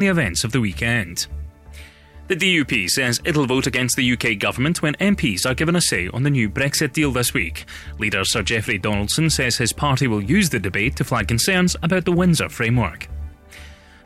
the events of the weekend. The DUP says it'll vote against the UK government when MPs are given a say on the new Brexit deal this week. Leader Sir Jeffrey Donaldson says his party will use the debate to flag concerns about the Windsor framework.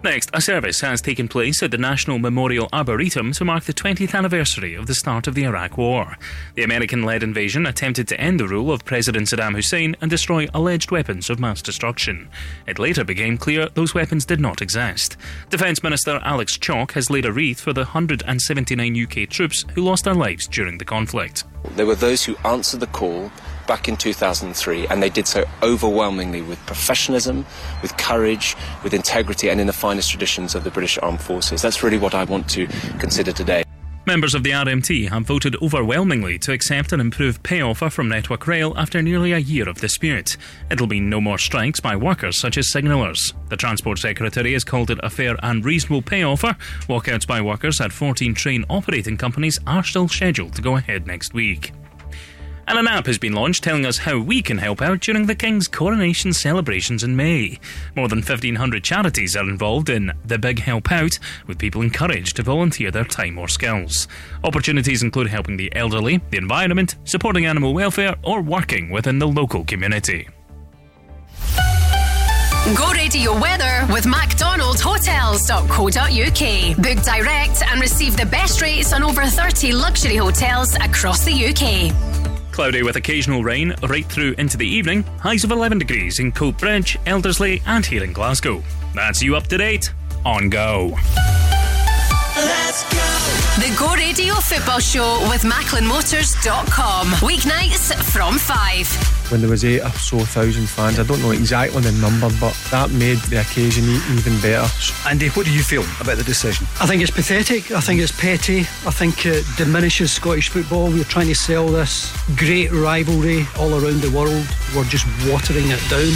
Next, a service has taken place at the National Memorial Arboretum to mark the 20th anniversary of the start of the Iraq War. The American led invasion attempted to end the rule of President Saddam Hussein and destroy alleged weapons of mass destruction. It later became clear those weapons did not exist. Defence Minister Alex Chalk has laid a wreath for the 179 UK troops who lost their lives during the conflict. There were those who answered the call back in 2003, and they did so overwhelmingly with professionalism, with courage, with integrity, and in the finest traditions of the British Armed Forces. That's really what I want to consider today. Members of the RMT have voted overwhelmingly to accept an improved pay offer from Network Rail after nearly a year of dispute. It'll mean no more strikes by workers such as signallers. The Transport Secretary has called it a fair and reasonable pay offer. Walkouts by workers at 14 train operating companies are still scheduled to go ahead next week. And an app has been launched telling us how we can help out during the King's coronation celebrations in May. More than 1,500 charities are involved in The Big Help Out, with people encouraged to volunteer their time or skills. Opportunities include helping the elderly, the environment, supporting animal welfare, or working within the local community. Go radio weather with MacDonaldHotels.co.uk. Book direct and receive the best rates on over 30 luxury hotels across the UK. Cloudy with occasional rain right through into the evening. Highs of 11 degrees in Coatbridge, Elderslie, and here in Glasgow. That's you up to date on Go. Let's go. The Go Radio Football Show with MacklinMotors.com. Weeknights from 5 when there was eight or so thousand fans. I don't know exactly the number, but that made the occasion even better. Andy, what do you feel about the decision? I think it's pathetic. I think it's petty. I think it diminishes Scottish football. We're trying to sell this great rivalry all around the world. We're just watering it down.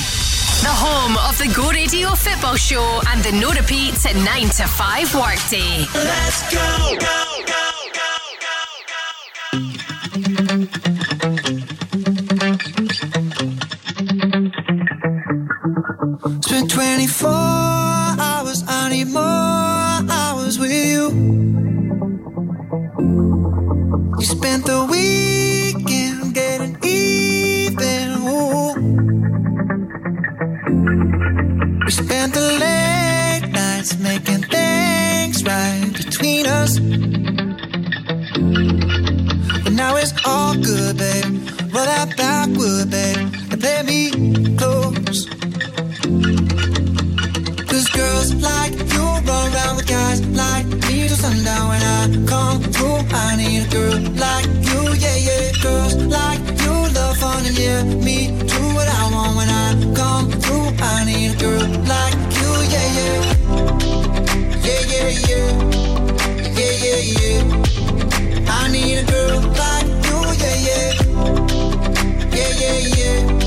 The home of the Go Radio Football Show and the no repeats at 9 to 5 workday. Let's go, go, go. Go, go, go. Spent 24 hours, I need more hours with you. You spent the weekend We spent the late nights making things right between us. But now it's all good, babe. Roll that backward, babe, and play me close. Cause girls like you run around with guys sundown when I come through. I need a girl like you, yeah, yeah. Girls like you love fun and yeah, me do what I want when I come through. I need a girl like you, yeah, yeah. Yeah, yeah, yeah. Yeah, yeah, yeah. I need a girl like you, yeah, yeah. Yeah, yeah, yeah.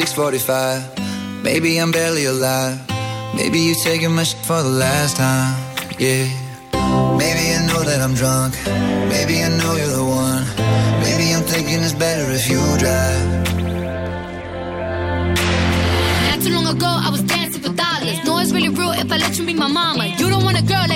6:45. Maybe I'm barely alive. Maybe you're taking my shit for the last time. Yeah. Maybe I know that I'm drunk. Maybe I know you're the one. Maybe I'm thinking it's better if you drive. Not too long ago, I was dancing for dollars. No, it's really real if I let you be my mama.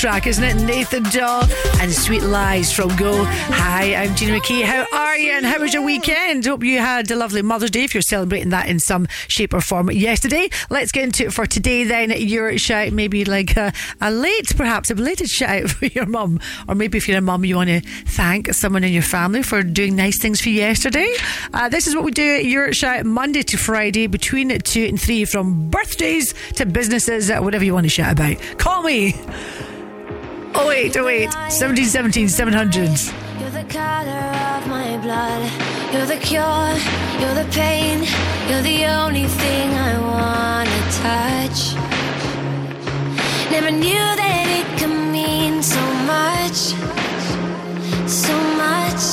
track, isn't it? Nathan Dawe and Sweet Lies from Go. Hi, I'm Gina McKie. How are you and how was your weekend? Hope you had a lovely Mother's Day if you're celebrating that in some shape or form yesterday. Let's get into it for today then. Your shout, maybe like a, a late, perhaps a belated shout out for your mum. Or maybe if you're a mum, you want to thank someone in your family for doing nice things for you yesterday. Uh, this is what we do at Your Shout Monday to Friday between 2 and 3 from birthdays to businesses, whatever you want to shout about. Call me. Oh wait, oh wait. 1717 700. You're the color of my blood. You're the cure. You're the pain. You're the only thing I wanna touch. Never knew that it could mean so much. So much.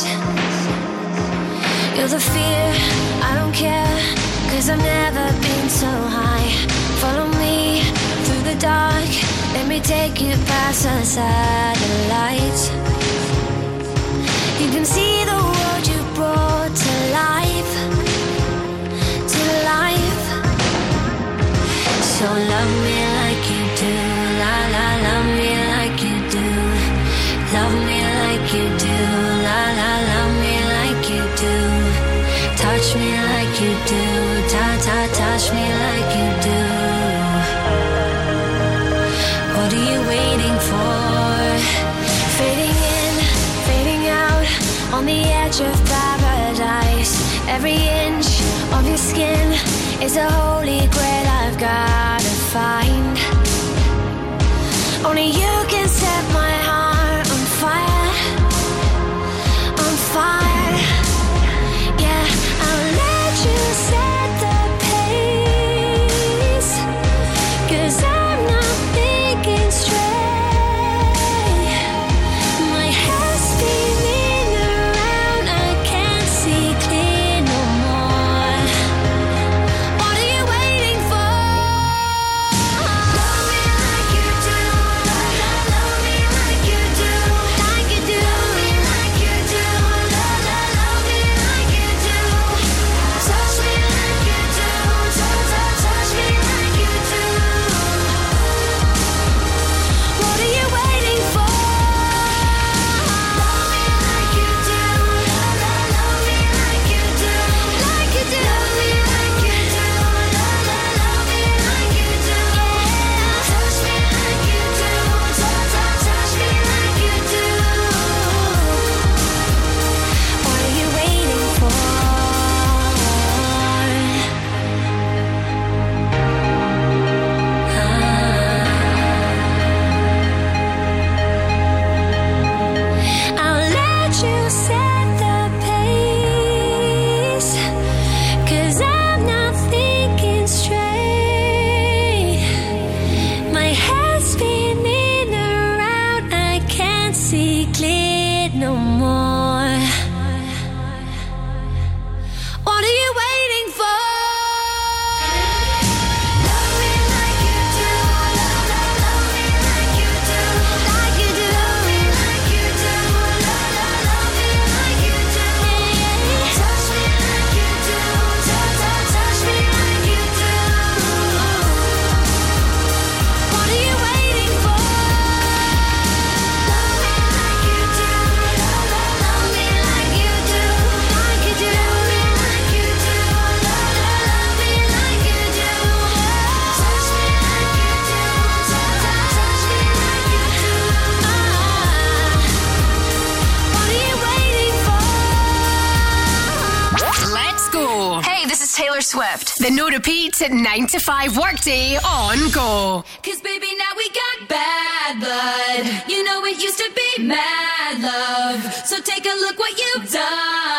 You're the fear. I don't care. Cause I've never been so high. Follow me through the dark. Let me take you past the satellites. You can see the world you brought to life, to life. So love me like you do, la la, love me like you do, love me like you do, la la, love me like you do, touch me like you do, ta ta, touch me like edge of paradise. Every inch of your skin is a holy grail I've gotta find. Only you can set my to 9 to 5 workday on Go. Cause baby, now we got bad blood. You know it used to be mad love. So take a look what you've done.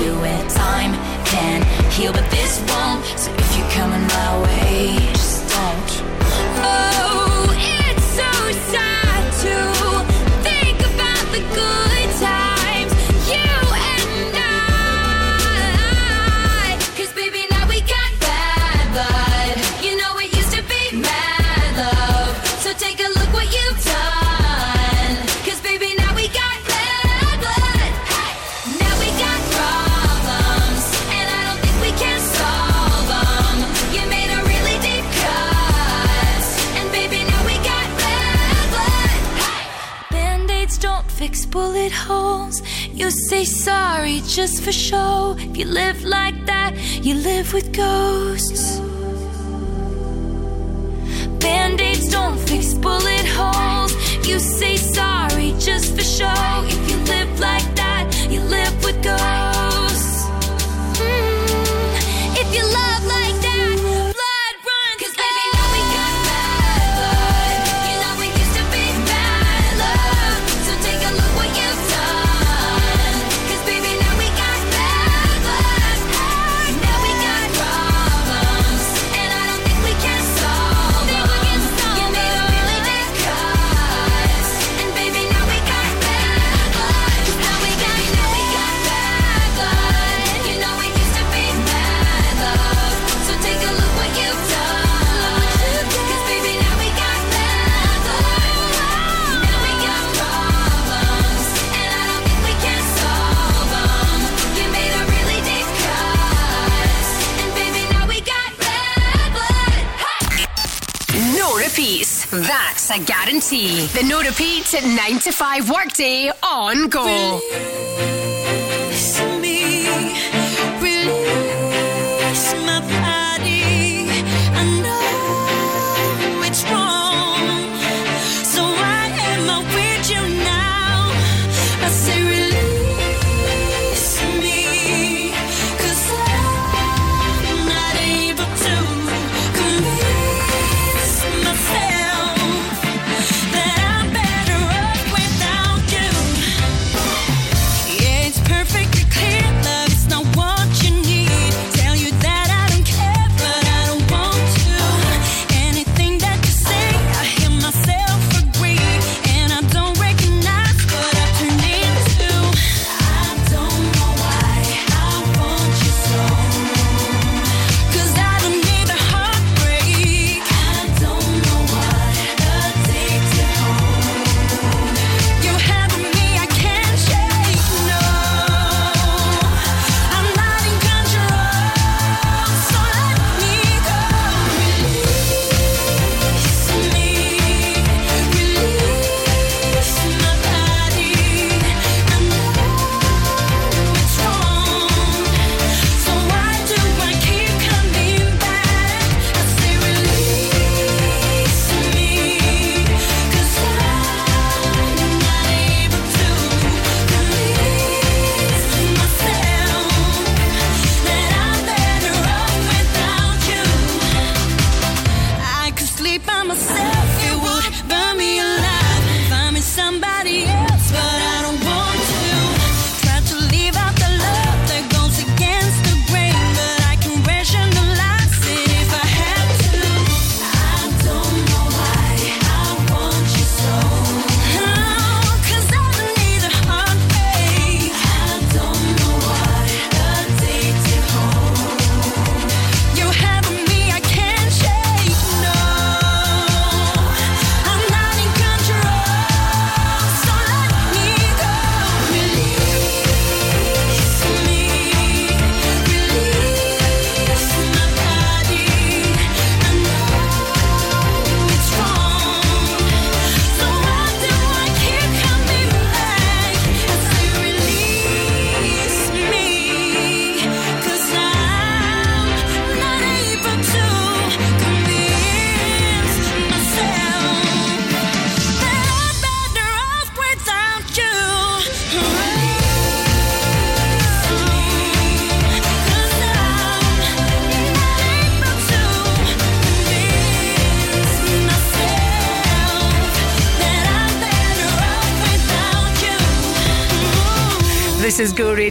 you, time can heal, but this one. say sorry just for show. If you live like that, you live with ghosts. The no-repeat at 9 to 5 workday on go.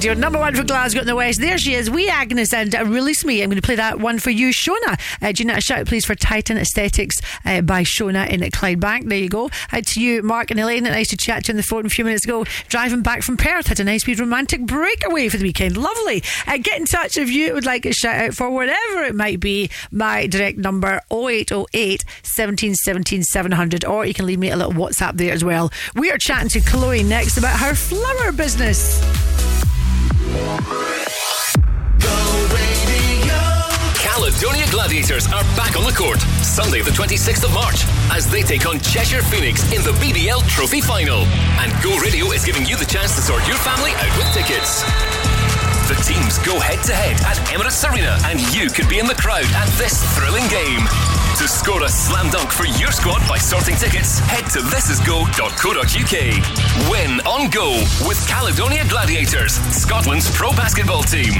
Radio, number one for Glasgow in the West. There she is, wee Agnes, and uh, release me. I'm going to play that one for you, Shona. Uh, do you know a shout, please, for Titan Aesthetics uh, by Shona in Clydebank. There you go. Out to you, Mark and Elaine. Nice to chat to you on the phone a few minutes ago. Driving back from Perth, had a nice wee romantic breakaway for the weekend. Lovely. Uh, get in touch if you would like a shout out for whatever it might be. My direct number 0808 17 17 700, or you can leave me a little WhatsApp there as well. We are chatting to Chloe next about her flower business. Caledonia Gladiators are back on the court Sunday, the 26th of March, as they take on Cheshire Phoenix in the BBL Trophy Final. And Go Radio is giving you the chance to sort your family out with tickets. The teams go head to head at Emirates Arena, and you could be in the crowd at this thrilling game. To score a slam dunk for your squad by sorting tickets, head to thisisgo.co.uk. Win on Go with Caledonia Gladiators, Scotland's pro basketball team.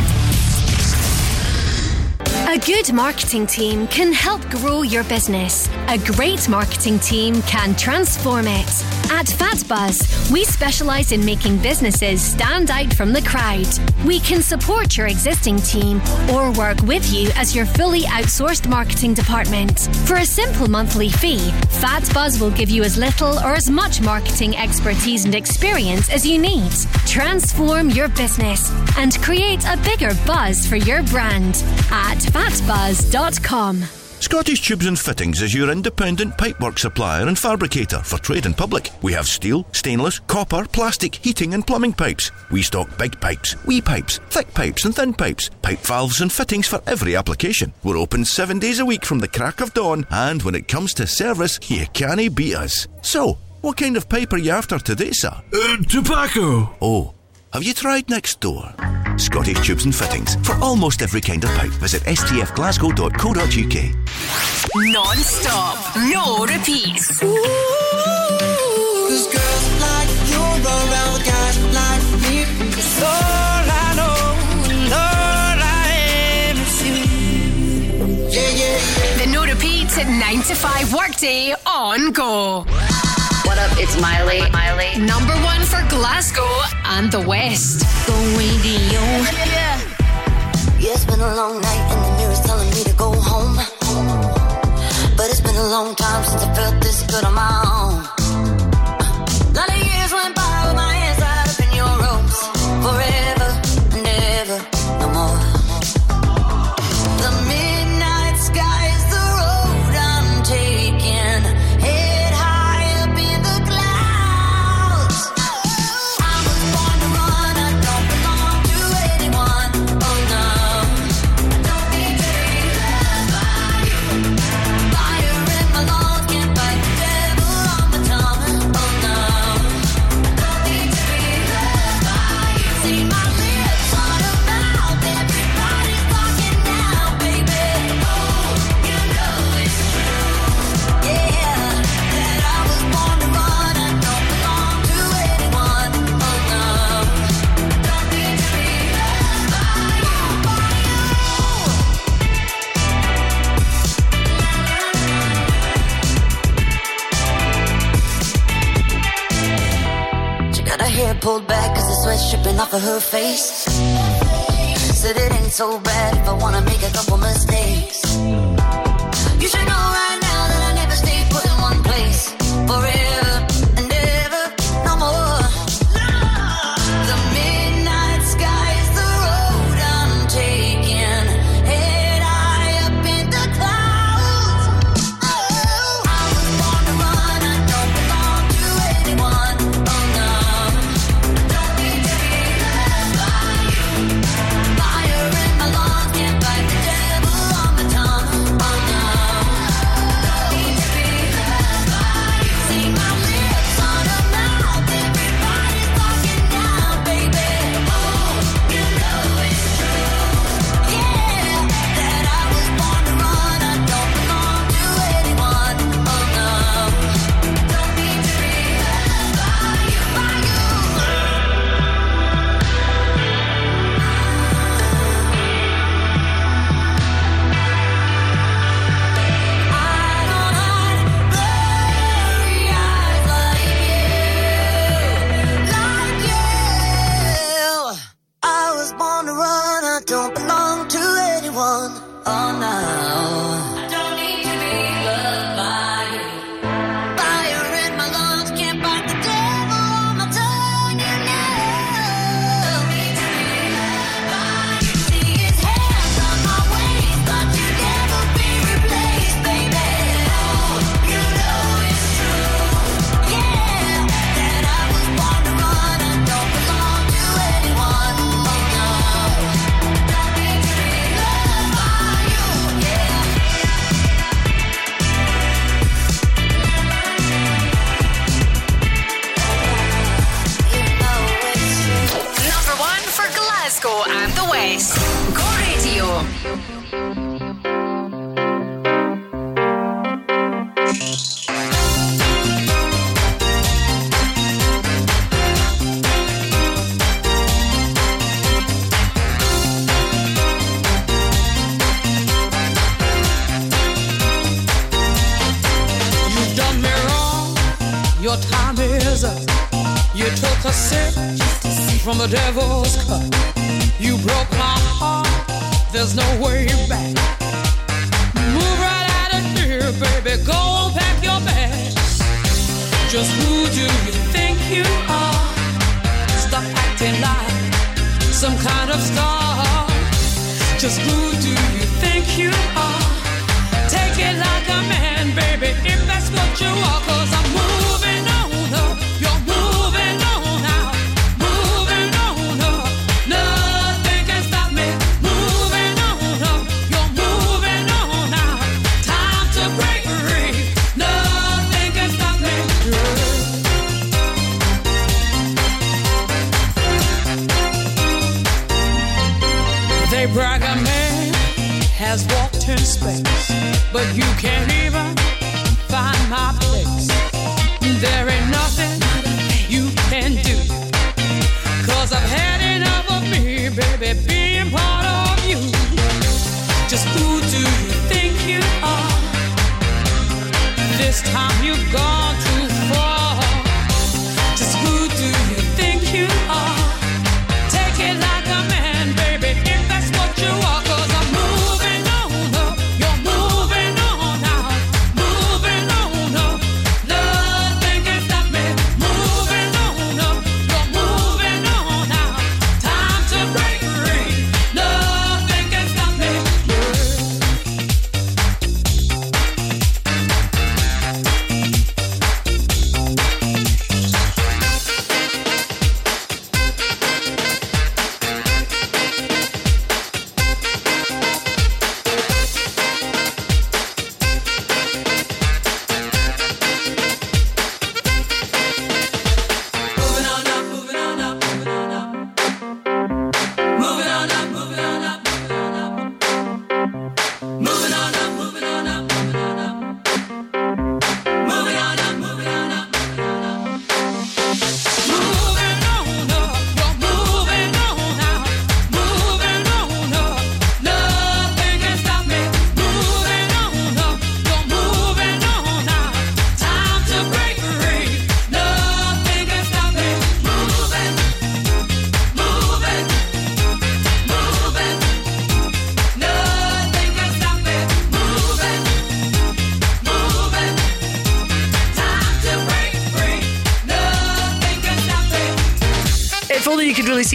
A good marketing team can help grow your business. A great marketing team can transform it. At FatBuzz, we specialize in making businesses stand out from the crowd. We can support your existing team or work with you as your fully outsourced marketing department. For a simple monthly fee, FatBuzz will give you as little or as much marketing expertise and experience as you need. Transform your business and create a bigger buzz for your brand at fatbuzz.com. Scottish Tubes and Fittings is your independent pipework supplier and fabricator for trade and public. We have steel, stainless, copper, plastic, heating and plumbing pipes. We stock big pipes, wee pipes, thick pipes and thin pipes, pipe valves and fittings for every application. We're open seven days a week from the crack of dawn, and when it comes to service, you can't beat us. So, what kind of pipe are you after today, sir? Uh, tobacco. Oh, have you tried next door? Scottish Tubes and Fittings for almost every kind of pipe. Visit stfglasgow.co.uk. Non stop, no repeats. Cause girls like you run around guys like me. It's all I know, and all I ever see. Yeah, yeah, yeah. The no repeats at 9 to 5 workday on Go. What up? It's Miley. Miley. Number one for Glasgow and the West. Go radio. Yeah. Yeah, it's been a long night and the mirror's telling me to go home. But it's been a long time since I felt this good on my own. Lot of years went by with my hands tied up in your ropes. Forever hair pulled back cause the sweat's dripping off of her face. Said it ain't so bad if I wanna make a couple mistakes. You should know right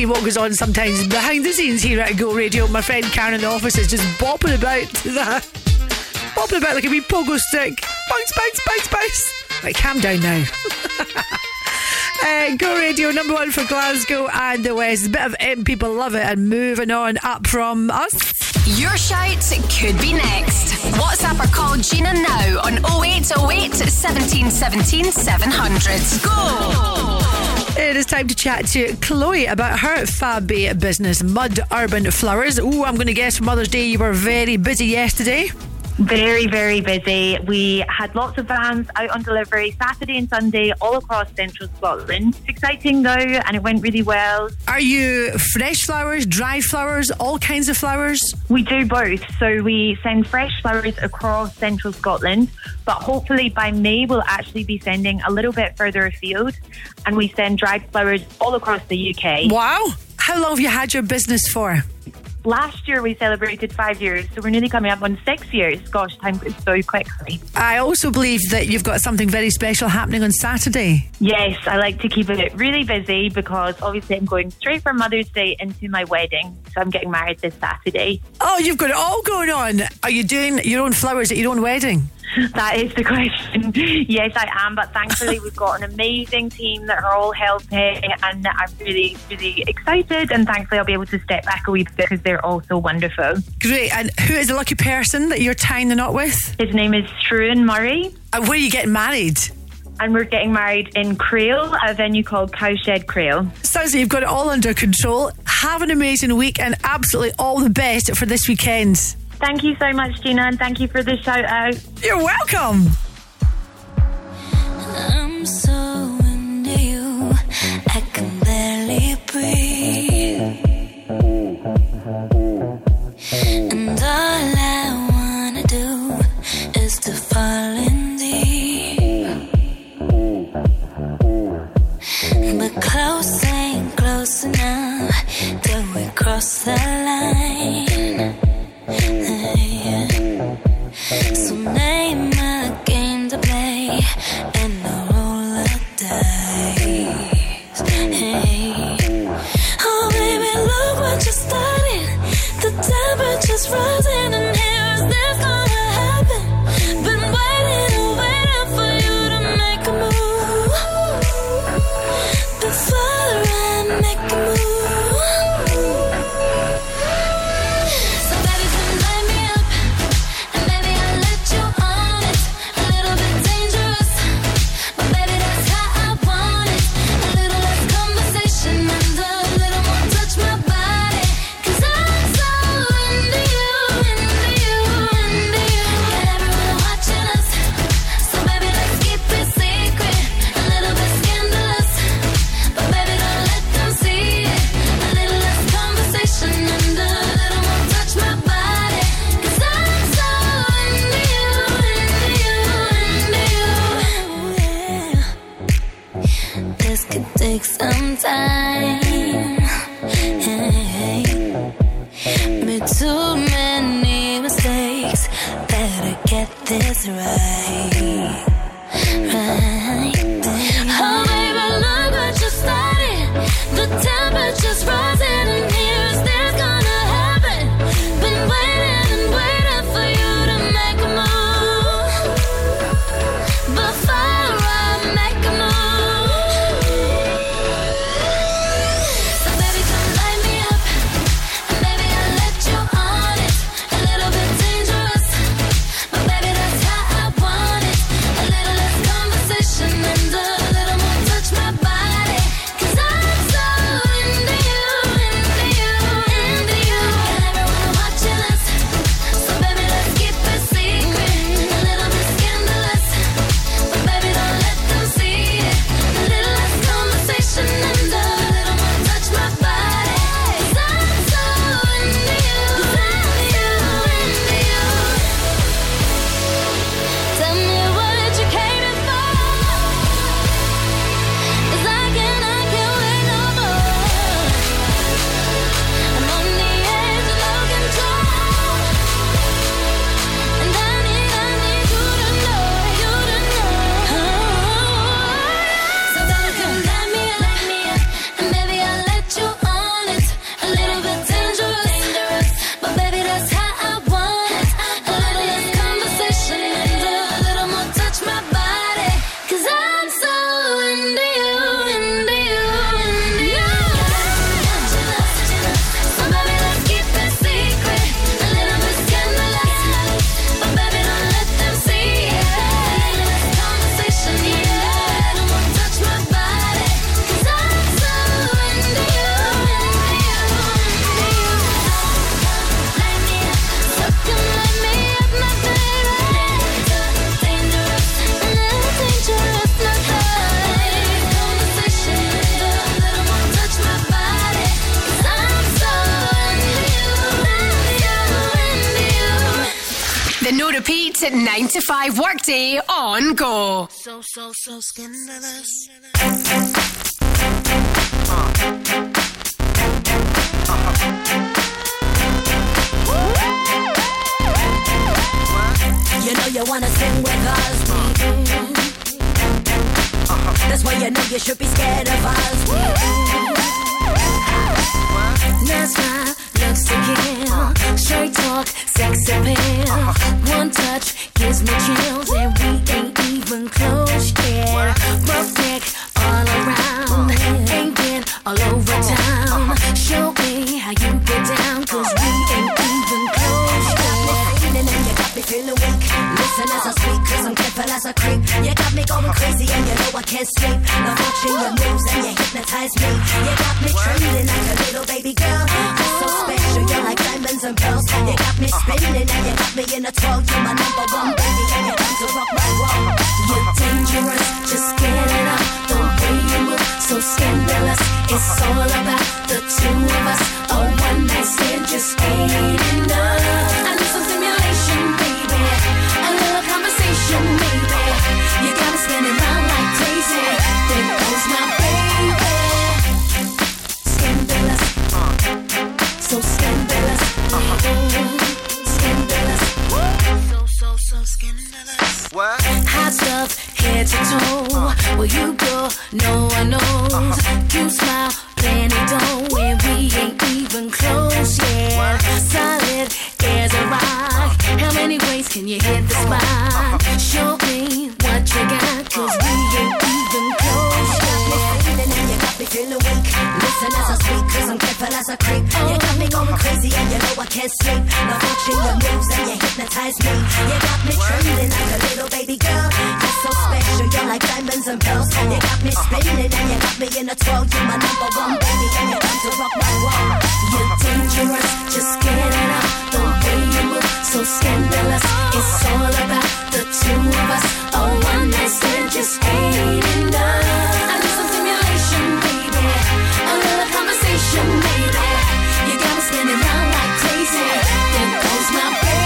what goes on sometimes behind the scenes here at Go Radio. My friend Karen in the office is just bopping about that. Bopping about like a wee pogo stick. Bounce, bounce, bounce, bounce. Right, calm down now. Uh, Go Radio, number one for Glasgow and the West. A bit of M People love it. And moving on up from us. Your shout could be next. WhatsApp or call Gina now on 0808 17 17 700. Go! It is time to chat to Chloe about her fab business, Mud Urban Flowers. Oh, I'm going to guess Mother's Day you were very busy yesterday. Very, very busy. We had lots of vans out on delivery Saturday and Sunday all across central Scotland. It's exciting though, and it went really well. Are you fresh flowers, dried flowers, all kinds of flowers? We do both. So we send fresh flowers across central Scotland, but hopefully by May we'll actually be sending a little bit further afield, and we send dried flowers all across the UK. Wow. How long have you had your business for? Last year we celebrated five years, so we're nearly coming up on six years. Gosh, time goes so quickly. I also believe that you've got something very special happening on Saturday. Yes, I like to keep it really busy because obviously I'm going straight from Mother's Day into my wedding. So I'm getting married this Saturday. Oh, you've got it all going on. Are you doing your own flowers at your own wedding? That is the question. yes, I am, but thankfully we've got an amazing team that are all helping, and I'm really, really excited. And thankfully, I'll be able to step back a wee bit because they're all so wonderful. Great. And who is the lucky person that you're tying the knot with? His name is Struan Murray. And where are you getting married? And we're getting married in Crail, a venue called Cowshed Crail. Sounds like you've got it all under control. Have an amazing week and absolutely all the best for this weekend. Thank you so much, Gina, and thank you for the shout out. You're welcome. I'm so into you, I can barely breathe. And all I wanna do is to fall in deep. But close ain't close enough till we cross the line. Right. So, so, so scandalous. You know you wanna sing with us. That's why you know you should be scared of us. Nice smile, looks to kill. Straight talk, sex appeal. Uh-huh. One touch gives me chills, and we ain't even close yet. Rough neck all around, ain't been all over uh-huh. town. As I creep. You got me going crazy and you know I can't sleep. Love watching your moves and you hypnotize me. You got me trembling like a little baby girl. You're so special, you're like diamonds and pearls. You got me spinning and you got me in a twirl. You're my number one baby and you come to rock my world. You're dangerous, just get it up. The way you move, so scandalous. It's all about the two of us. A one night stand just ain't enough. I need some baby. A little conversation, maybe. You got me spinning round like crazy. There goes my baby. Scandalous, so scandalous. Scandalous. So, so, so scandalous. What? Hot stuff, head to toe. Where you go, no one knows. You smile, dough, and we ain't even close. Solid as a rock. How many ways can you hit the spot? Show me got, cause we ain't weak. Listen as I speak, cause I'm careful as I creep. You got me going crazy and you know I can't sleep. Love watching your moves and you hypnotize me. You got me trembling like a little baby girl. You're so special, you're like diamonds and pearls. You got me spinning and you got me in a twirl. You're my number one baby and you come to rock my world. You're dangerous, just get it up. The way you move, so scandalous. It's all about the two of us. A one night stand just ain't enough. Conversation, baby. You got me spinning round like crazy. There goes my baby.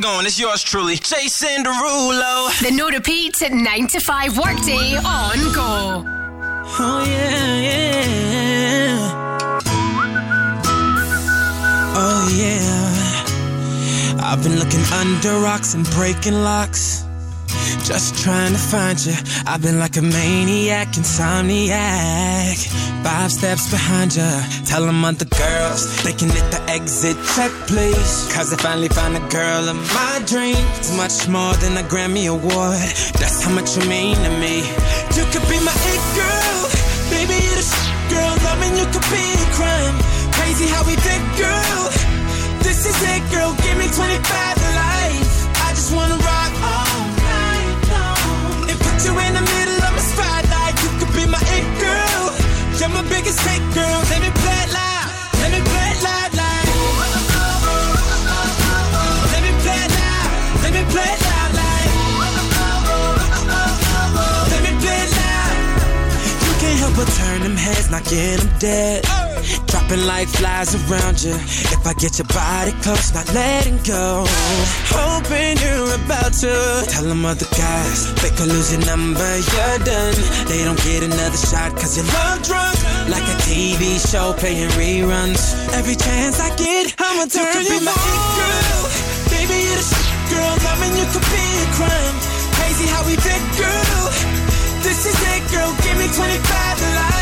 It going? It's yours truly, Jason Derulo. The no repeat 9 to 5 workday on go. Oh yeah, yeah. Oh yeah. I've been looking under rocks and breaking locks. Just trying to find you. I've been like a maniac, insomniac. Five steps behind you. Tell them other girls they can hit the exit check, please. Cause I finally found a girl of my dreams. Much more than a Grammy Award. That's how much you mean to me. You could be my it girl. Baby, you're the shit, girl. Loving you could be a crime. Crazy how we did, girl. This is it, girl. Give me 25 to life. I just wanna rock me sick, girl. Let me play it loud. Let me play it loud, like. Let me play it loud. Let me play it loud, like. Let me play it loud. You can't help but turn them heads, not get them dead. Dropping like flies around you. If I get your body close, not letting go. Hoping you're about to tell them other guys. They could lose your number, you're done. They don't get another shot, cause you're love drunk. Like a TV show playing reruns. Every chance I get, I'ma turn you, be my it girl. Baby, you're the shit, girl. Loving you could be a crime. Crazy how we fit, girl. This is it, girl. Give me 25 to life.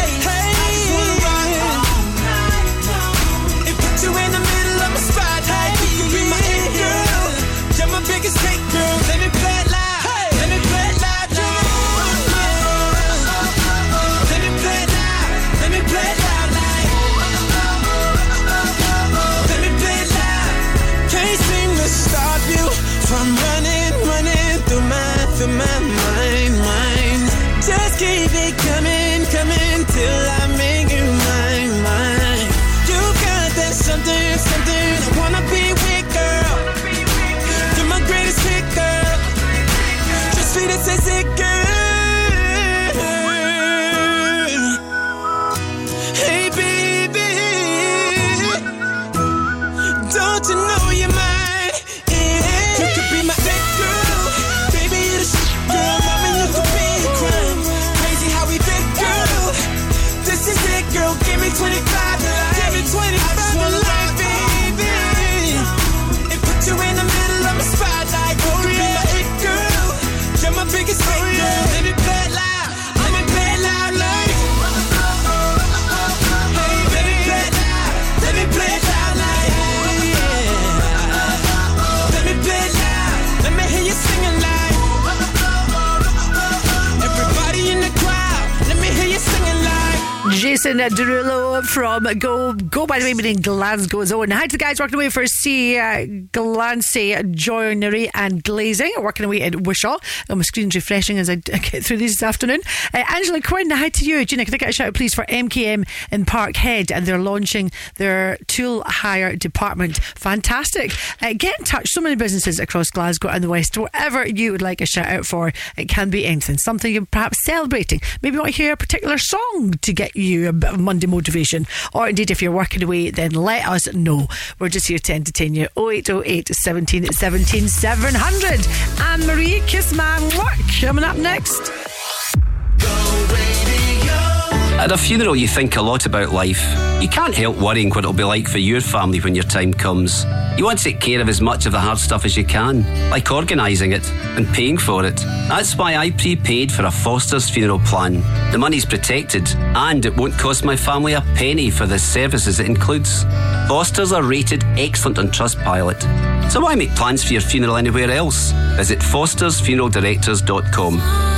Go by the way, meaning Glasgow's own. Hi to the guys working away for C uh, Glancy Joinery and Glazing, working away at Wishaw. Oh, my screen's refreshing as I get through these this afternoon. Uh, Angela Quinn, hi to you. Gina, can I get a shout out please for MKM in Parkhead? And they're launching their tool hire department. Fantastic. Uh, get in touch. So many businesses across Glasgow and the West. Whatever you would like a shout out for, it can be anything. Something you're perhaps celebrating. Maybe you want to hear a particular song to get you a bit of Monday motivation. Or indeed, if you're working away, then let us know. We're just here to entertain you. 0808 17 17 700. Anne Marie, Kiss Work. Coming up next. At a funeral, you think a lot about life. You can't help worrying what it'll be like for your family when your time comes. You want to take care of as much of the hard stuff as you can, like organising it and paying for it. That's why I prepaid for a Foster's funeral plan. The money's protected, and it won't cost my family a penny for the services it includes. Foster's are rated excellent on Trustpilot. So why make plans for your funeral anywhere else? Visit fostersfuneraldirectors.com.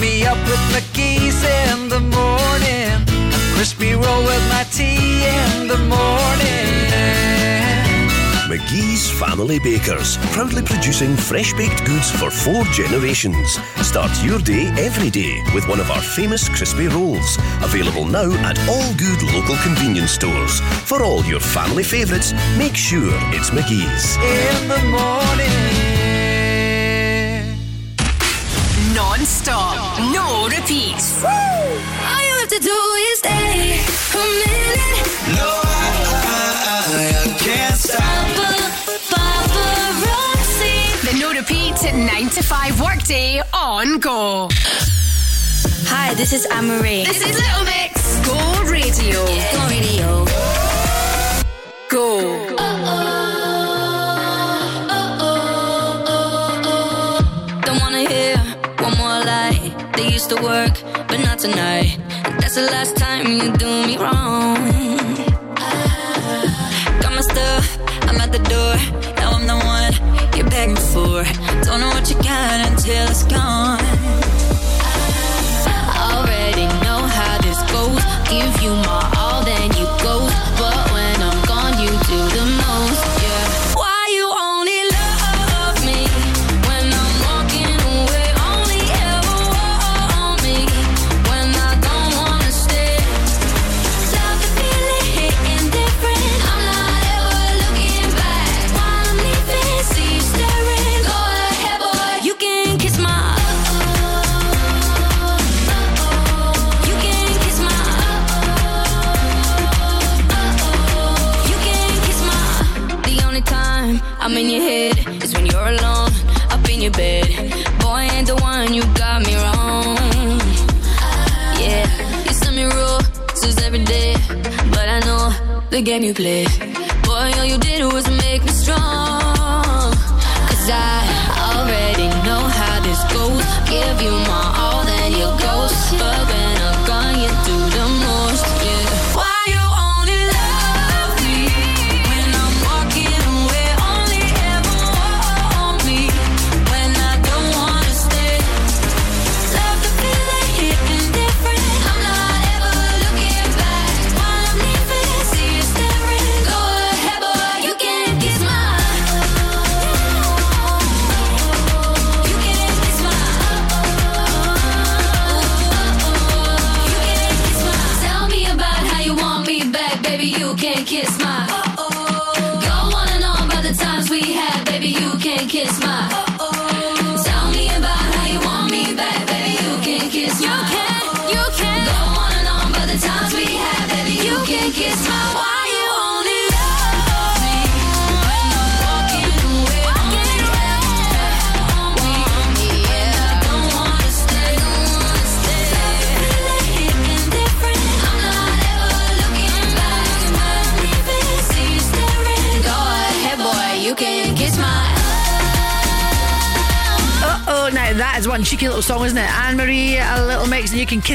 Me up with my keys in the morning. A crispy roll with my tea in the morning. McGee's Family Bakers, proudly producing fresh baked goods for four generations. Start your day every day with one of our famous crispy rolls. Available now at all good local convenience stores. For all your family favourites, make sure it's McGee's. In the morning. Non stop, no repeats. All you have to do is stay a minute. No, I, I, I can't stop. The no repeat 9 to 5 workday on Go. Hi, this is Anne-Marie. This is Little Mix. Go Radio. Go Radio. Go. Don't They used to work, but not tonight. That's the last time you do me wrong. Ah, got my stuff, I'm at the door. Now I'm the one you're begging for. Don't know what you got until it's gone. Ah, I already know how this goes. Give you my all the game you play. Boy, all you did was make me strong.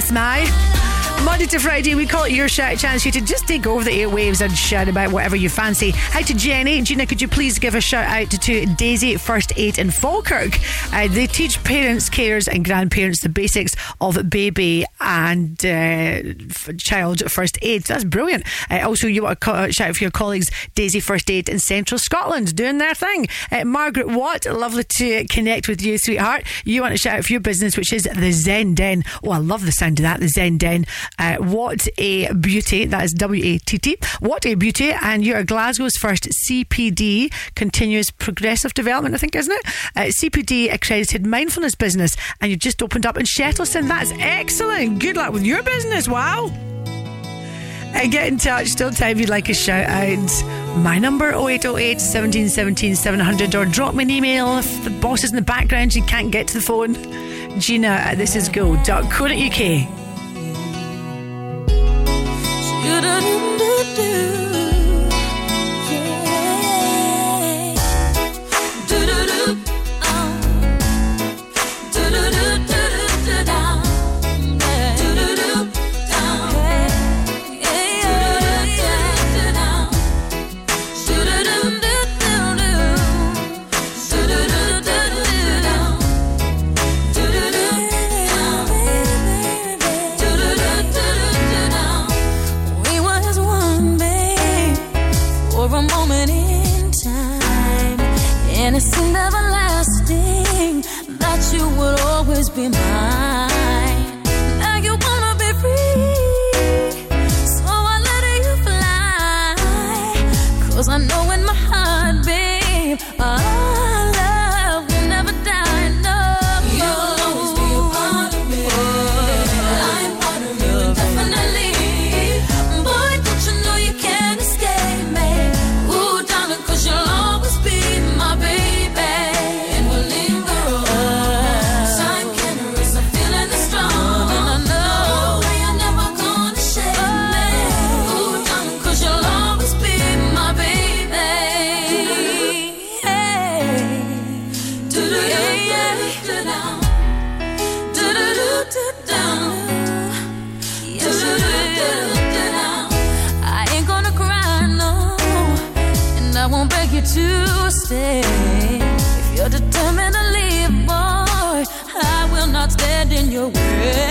My. Monday to Friday, we call it your shout chance you to just take over the airwaves and shout about whatever you fancy. Hi to Jenny. Gina, could you please give a shout out to, to Daisy First Aid in Falkirk? Uh, they teach parents, carers, and grandparents the basics of baby and uh, child first aid. That's brilliant. Uh, also, you want to shout out for your colleagues, Daisy First Aid in Central Scotland, doing their thing. Uh, Margaret Watt, lovely to connect with you, sweetheart. You want to shout out for your business, which is the Zen Den. Oh, I love the sound of that, the Zen Den. Uh, what a beauty. That is W A T T. What a beauty. And you're Glasgow's first CPD, Continuous Progressive Development, I think, isn't it? Uh, CPD accredited mindfulness business. And you've just opened up in Shettleston. That's excellent. Good luck with your business. Wow. Uh, get in touch. Still time if you'd like a shout out. My number 0808 1717 700 or drop me an email if the boss is in the background you can't get to the phone. Gina at this is go.co.uk. We always be mine. Stay. If you're determined to leave, boy, I will not stand in your way.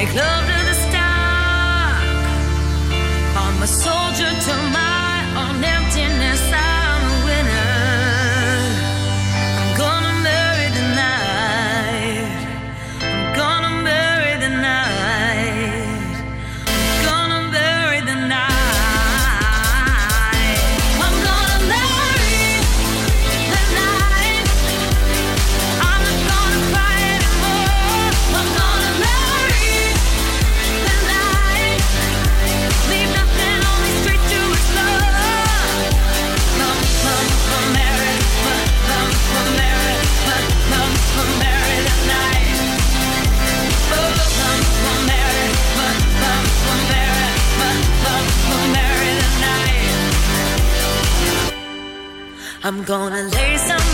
Make love I'm gonna lay some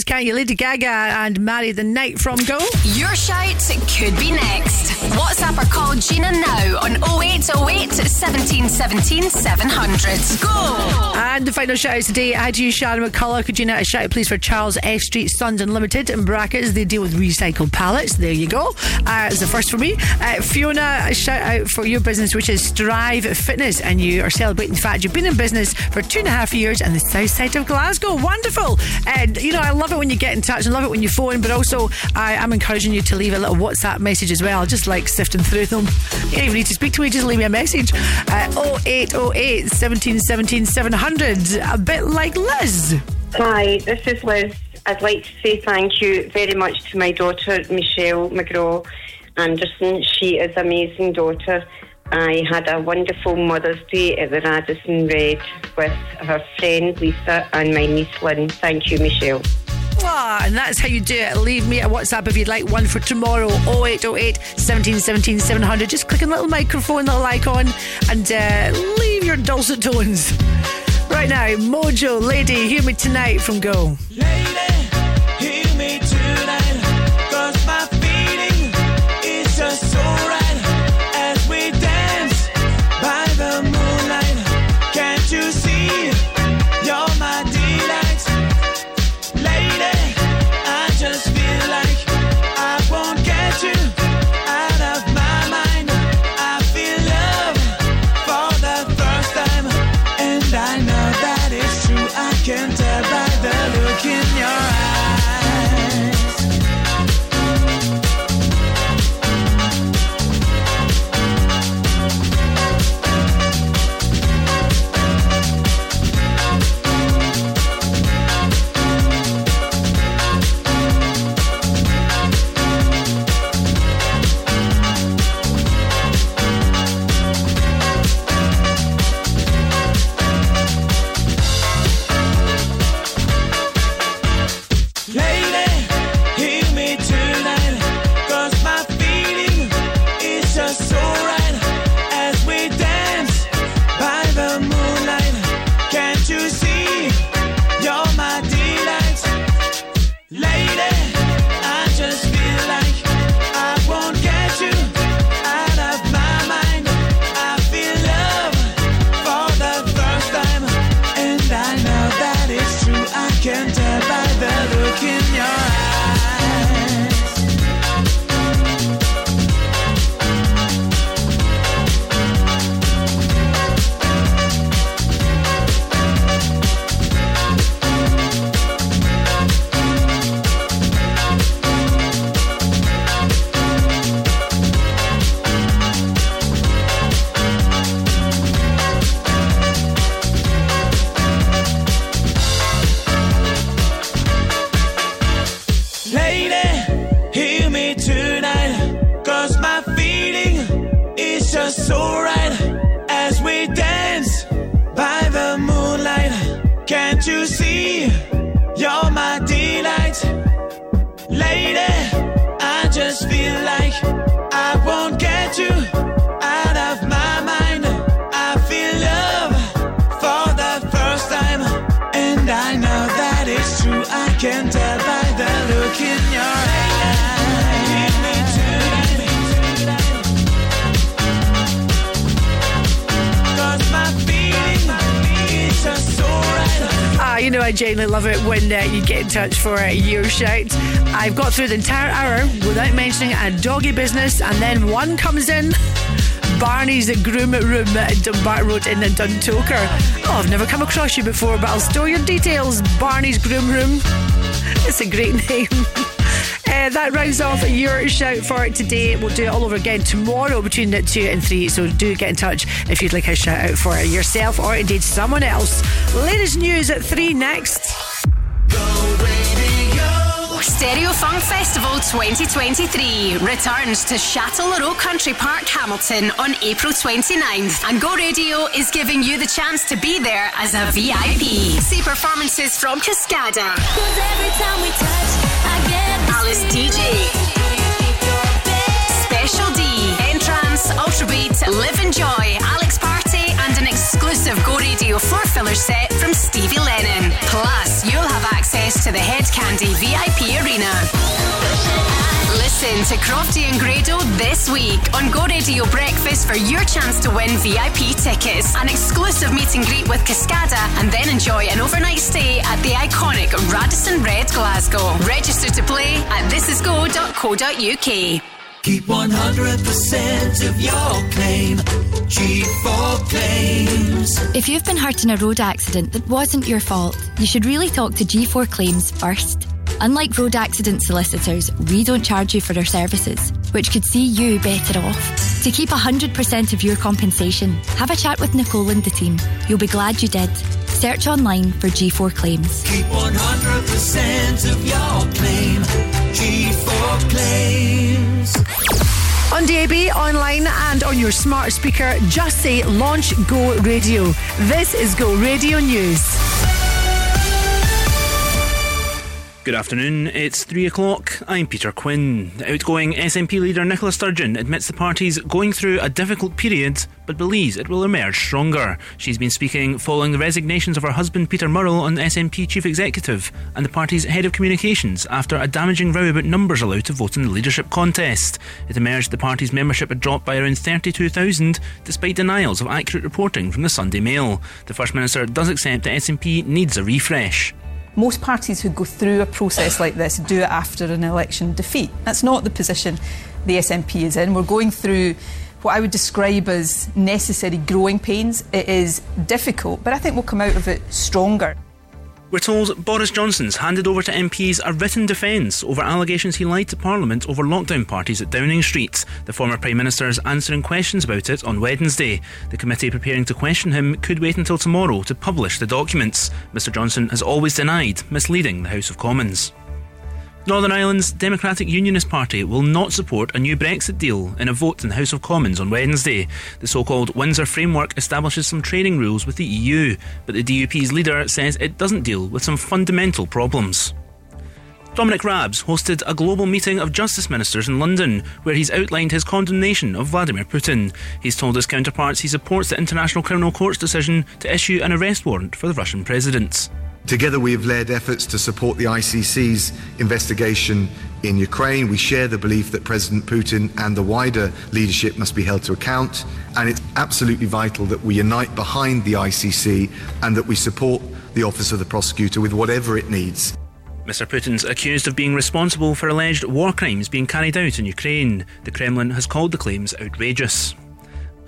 can't you? Lady Gaga and marry the night from Go. Your shout could be next. WhatsApp or call Gina now on 0808 17 17 700. Go! And the final shout out today, I had you, Sharon McCullough. Could you now a shout out, please, for Charles F. Street Sons Unlimited in brackets? They deal with recycled pallets. There you go. Uh, it's the first for me. Uh, Fiona, a shout out for your business, which is Strive Fitness, and you are celebrating the fact you've been in business for two and a half years in the south side of Glasgow. Wonderful. And, you know, I love it when you get in touch and love it when you phone, but also I am encouraging you to leave a little WhatsApp message as well. I just like sifting through them. You don't even need to speak to me, just leave me a message. Uh, 0808 17 17 700. A bit like Liz. Hi, this is Liz. I'd like to say thank you very much to my daughter, Michelle McGraw Anderson. She is an amazing daughter. I had a wonderful Mother's Day at the Radisson Red with her friend Lisa and my niece Lynn. Thank you, Michelle. Ah, and that's how you do it. Leave me a WhatsApp if you'd like one for tomorrow 0808 17 17 700. Just click on the little microphone, little icon, and uh, leave your dulcet tones. Right now, Modjo Lady, hear me tonight from Go. Me tonight, 'cause my feeling is just so right through the entire hour without mentioning a doggy business, and then one comes in. Barney's Groom Room at Dumbarton Road in Duntocher. Oh, I've never come across you before, but I'll store your details. Barney's Groom Room. It's a great name. Uh, that rounds off your shout for today. We'll do it all over again tomorrow between 2 and 3. So do get in touch if you'd like a shout out for yourself or indeed someone else. Latest news at 3 next. Festival 2023 returns to Chatelherault Country Park, Hamilton on April 29th. And Go Radio is giving you the chance to be there as a VIP. See performances from Cascada, Alice Deejay, Special D, N-Trance, Ultra Beat, Live Joy, Alex Party, and an exclusive Go Radio floor filler set from Stevie Lennon. Plus, you'll have access to the Hed Kandi VIP Arena. Listen to Crofty and Grado this week on Go Radio Breakfast for your chance to win VIP tickets, an exclusive meet and greet with Cascada, and then enjoy an overnight stay at the iconic Radisson Red Glasgow. Register to play at thisisgo.co.uk. Keep 100% of your claim. G4 Claims. If you've been hurt in a road accident that wasn't your fault, you should really talk to G4 Claims first. Unlike road accident solicitors, we don't charge you for our services, which could see you better off. To keep 100% of your compensation, have a chat with Nicole and the team. You'll be glad you did. Search online for G4 Claims. Keep 100% of your claim. G4 claims. On DAB, online, and on your smart speaker, just say Launch Go Radio. This is Go Radio News. Good afternoon, it's three o'clock. I'm Peter Quinn. The outgoing SNP leader Nicola Sturgeon admits the party's going through a difficult period, but believes it will emerge stronger. She's been speaking following the resignations of her husband Peter Murrell on SNP chief executive and the party's head of communications after a damaging row about numbers allowed to vote in the leadership contest. It emerged the party's membership had dropped by around 32,000 despite denials of accurate reporting from the Sunday Mail. The First Minister does accept that SNP needs a refresh. Most parties who go through a process like this do it after an election defeat. That's not the position the SNP is in. We're going through what I would describe as necessary growing pains. It is difficult, but I think we'll come out of it stronger. We're told Boris Johnson's handed over to MPs a written defence over allegations he lied to Parliament over lockdown parties at Downing Street. The former Prime Minister is answering questions about it on Wednesday. The committee preparing to question him could wait until tomorrow to publish the documents. Mr Johnson has always denied misleading the House of Commons. Northern Ireland's Democratic Unionist Party will not support a new Brexit deal in a vote in the House of Commons on Wednesday. The so called Windsor Framework establishes some trading rules with the EU, but the DUP's leader says it doesn't deal with some fundamental problems. Dominic Raab's hosted a global meeting of justice ministers in London, where he's outlined his condemnation of Vladimir Putin. He's told his counterparts he supports the International Criminal Court's decision to issue an arrest warrant for the Russian president. Together, we have led efforts to support the ICC's investigation in Ukraine. We share the belief that President Putin and the wider leadership must be held to account. And it's absolutely vital that we unite behind the ICC and that we support the Office of the Prosecutor with whatever it needs. Mr. Putin's accused of being responsible for alleged war crimes being carried out in Ukraine. The Kremlin has called the claims outrageous.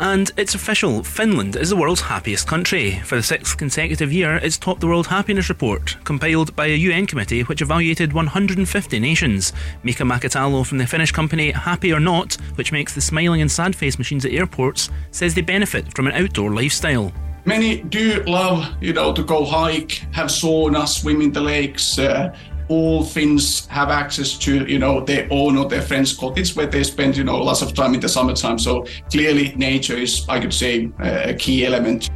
And it's official, Finland is the world's happiest country. For the sixth consecutive year, it's topped the World Happiness Report, compiled by a UN committee which evaluated 150 nations. Mika Mäkitalo from the Finnish company Happy or Not, which makes the smiling and sad face machines at airports, says they benefit from an outdoor lifestyle. Many do love, you know, to go hike, have sauna, swim in the lakes. Uh, all Finns have access to, you know, their own or their friends' cottage where they spend, you know, lots of time in the summertime. So clearly, nature is, I could say, a key element.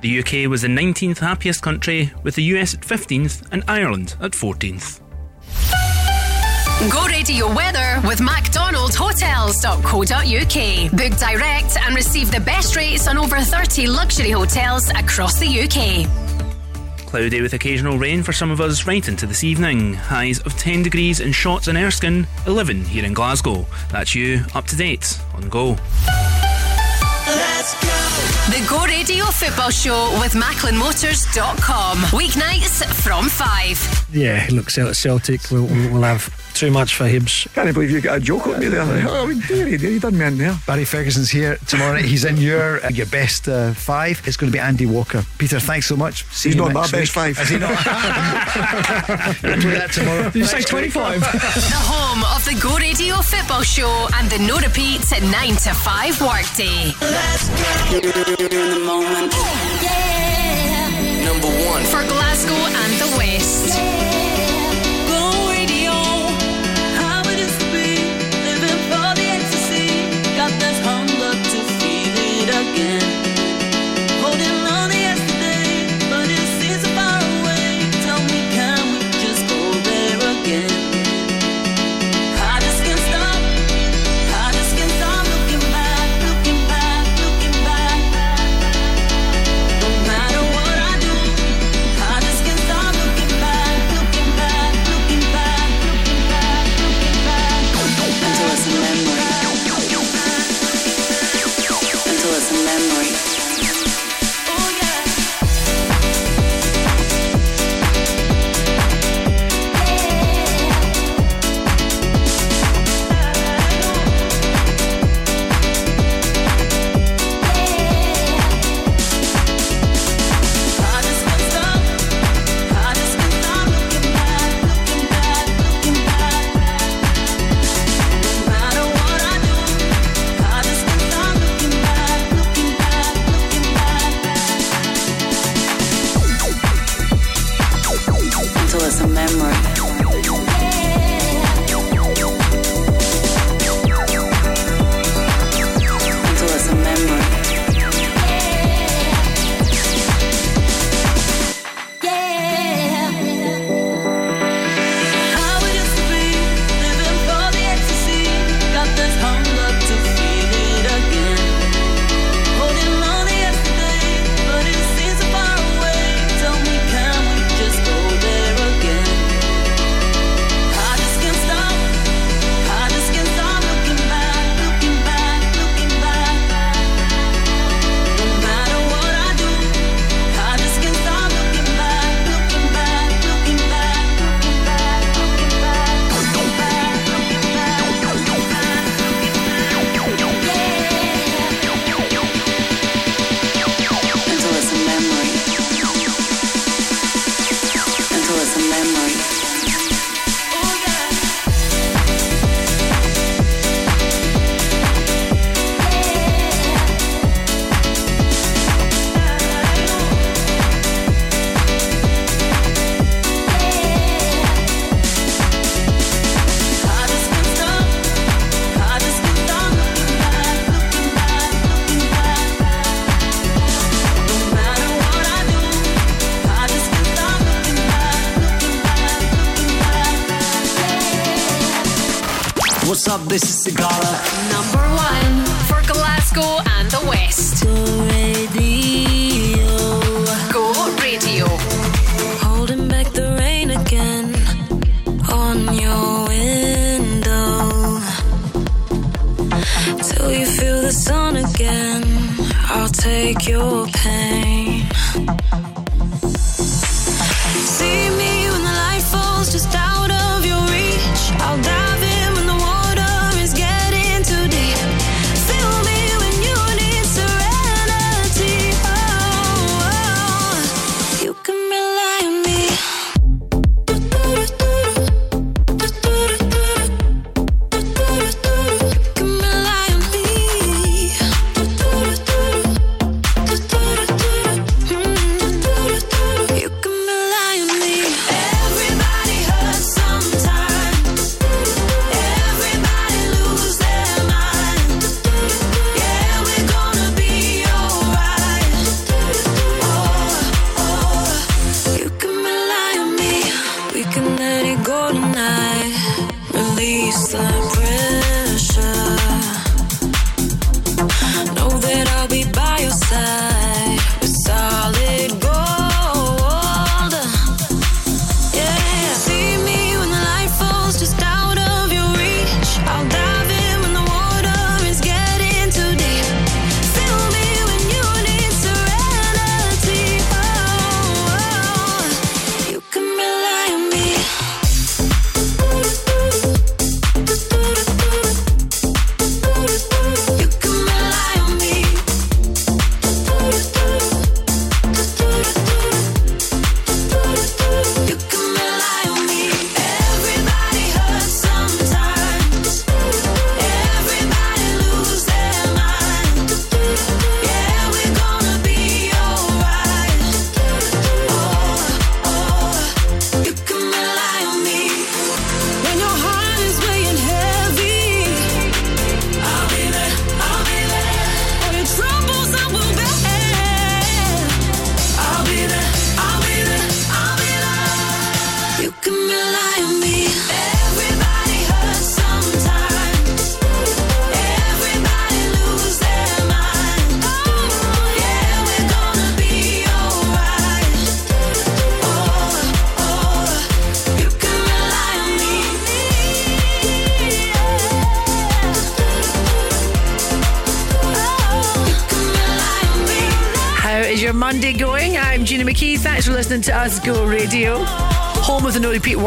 The UK was the 19th happiest country, with the US at 15th and Ireland at 14th. Go Radio Weather with MacDonaldHotels.co.uk. Book direct and receive the best rates on over 30 luxury hotels across the UK. Cloudy with occasional rain for some of us right into this evening. Highs of 10 degrees in Shotts and Erskine, 11 here in Glasgow. That's you up to date on Go. The Go Radio Football Show with MacklinMotors.com. Weeknights from 5. Yeah, look, Cel- Celtic will will will have too much for Hibs. Can't believe you got a joke on me there. Oh, we did, he did, he done me in there. Barry Ferguson's here tomorrow. night. He's in your your best uh, five. It's going to be Andy Walker. Peter, thanks so much. See He's you not my next best week. five. Is he not? we'll do that tomorrow. Did you say Next week. 25? The home of the Go Radio Football Show and the no repeats at 9 to 5 workday. Let's get In the moment. Number one. For Glasgow and the West. Go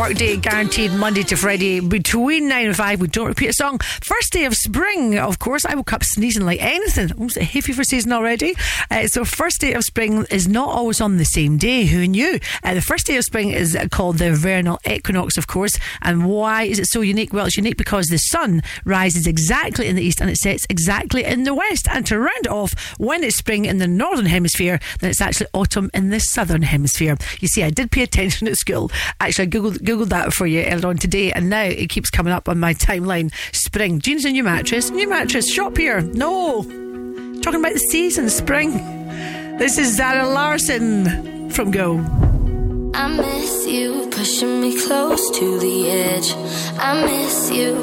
workday, guaranteed Monday to Friday between 9 and 5. We don't repeat a song. First day of spring, of course. I woke up sneezing like anything. Almost a hay fever season already. Uh, so, first day of spring is not always on the same day. Who knew? Uh, the first day of spring is called the vernal equinox, of course. And why is it so unique? Well, it's unique because the sun rises exactly in the east and it sets exactly in the west. And to round it off, when it's spring in the northern hemisphere, then it's actually autumn in the southern hemisphere. You see, I did pay attention at school. Actually, I googled, googled that for you earlier on today, and now it keeps coming up on my timeline. Spring. Jeans a new mattress. New mattress. Shop here. No. Talking about the season, spring. This is Zara Larsson from Go. I miss you, pushing me close to the edge. I miss you.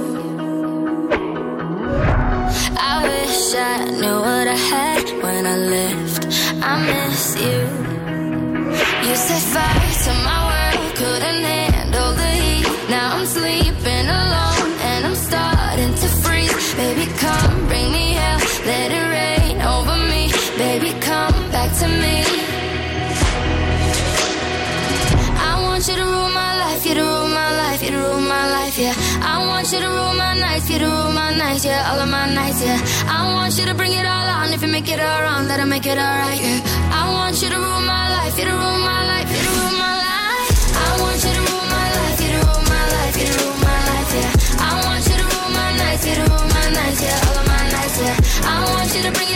I wish I knew what I had when I left. I miss you. You set fire to my you to rule my nights, you to rule my nights, yeah. All of my nights, yeah. I want you to bring it all on. If you make it all wrong, that'll make it alright, yeah. I want you to rule my life, you to rule my life, you to rule my life. I want you to rule my life, you to rule my life, you to rule my life, yeah. I want you to rule my nights, you to rule my nights, yeah. All of my nights, yeah. I want you to bring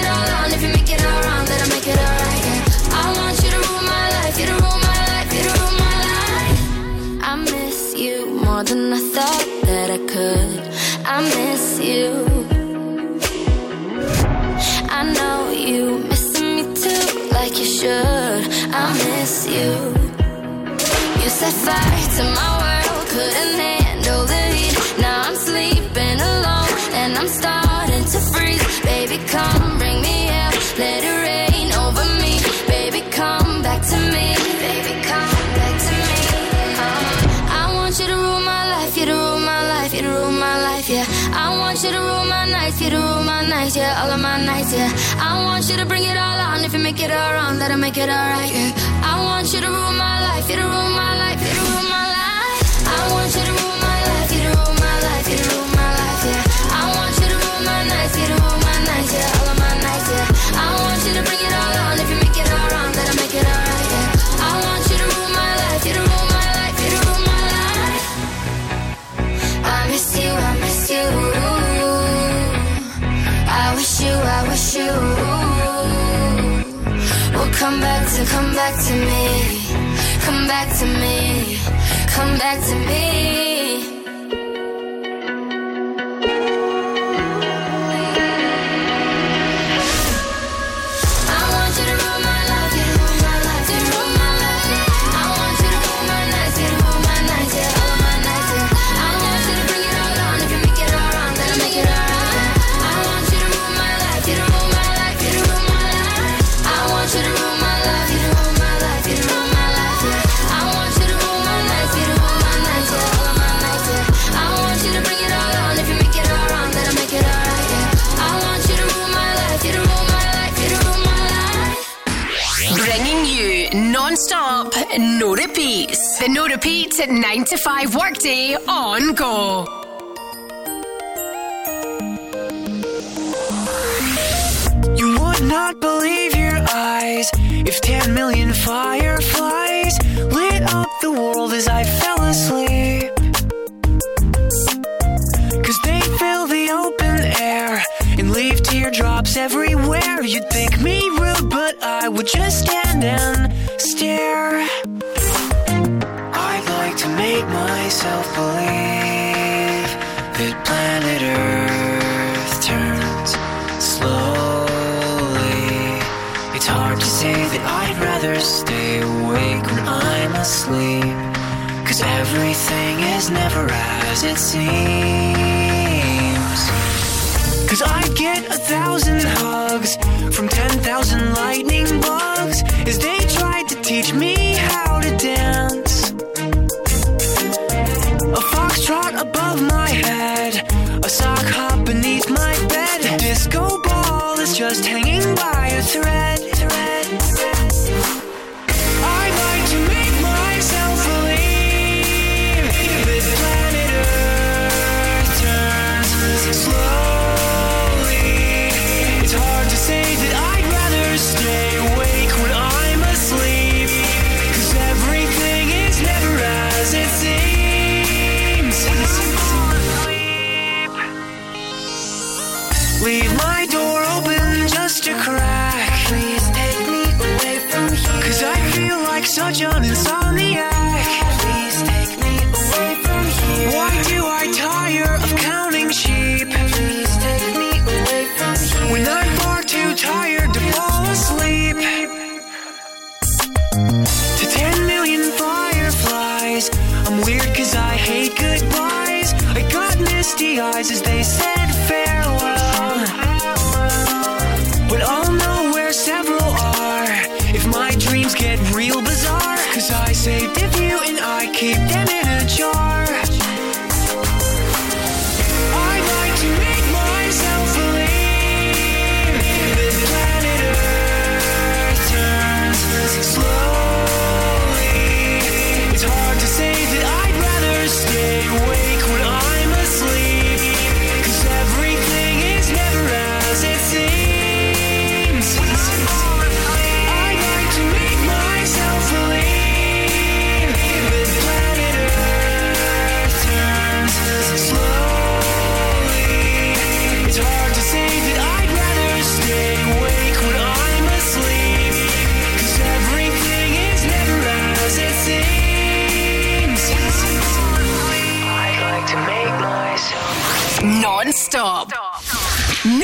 I miss you. I know you missing me too, like you should. I miss you. You set fire to my world, couldn't handle the heat. Now I'm sleeping alone. And I'm starting to freeze. Baby, come bring me air. Let it you to rule my nights, you to rule my nights, yeah. All of my nights, yeah. I want you to bring it all on. If you make it all wrong, that'll make it alright, yeah. I want you to rule my life, you to rule my life, come back to, come back to me. Come back to me. Come back to me. No repeats. The no Repeats at 9 to 5 workday on go. You would not believe your eyes if 10 million fireflies lit up the world as I fell asleep. Cause they fill the open air and leave teardrops everywhere. You'd think me rude, but I would just stand and stare. Myself believe that planet Earth turns slowly. It's hard to say that I'd rather stay awake when I'm asleep. Cause everything is never as it seems. Cause I get a thousand hugs from 10,000 lightning bugs as they tried to teach me how to dance. Above my head, a sock hop beneath my bed. Disco ball is just hanging by a thread. thread. Misty eyes as they said a few and I keep them in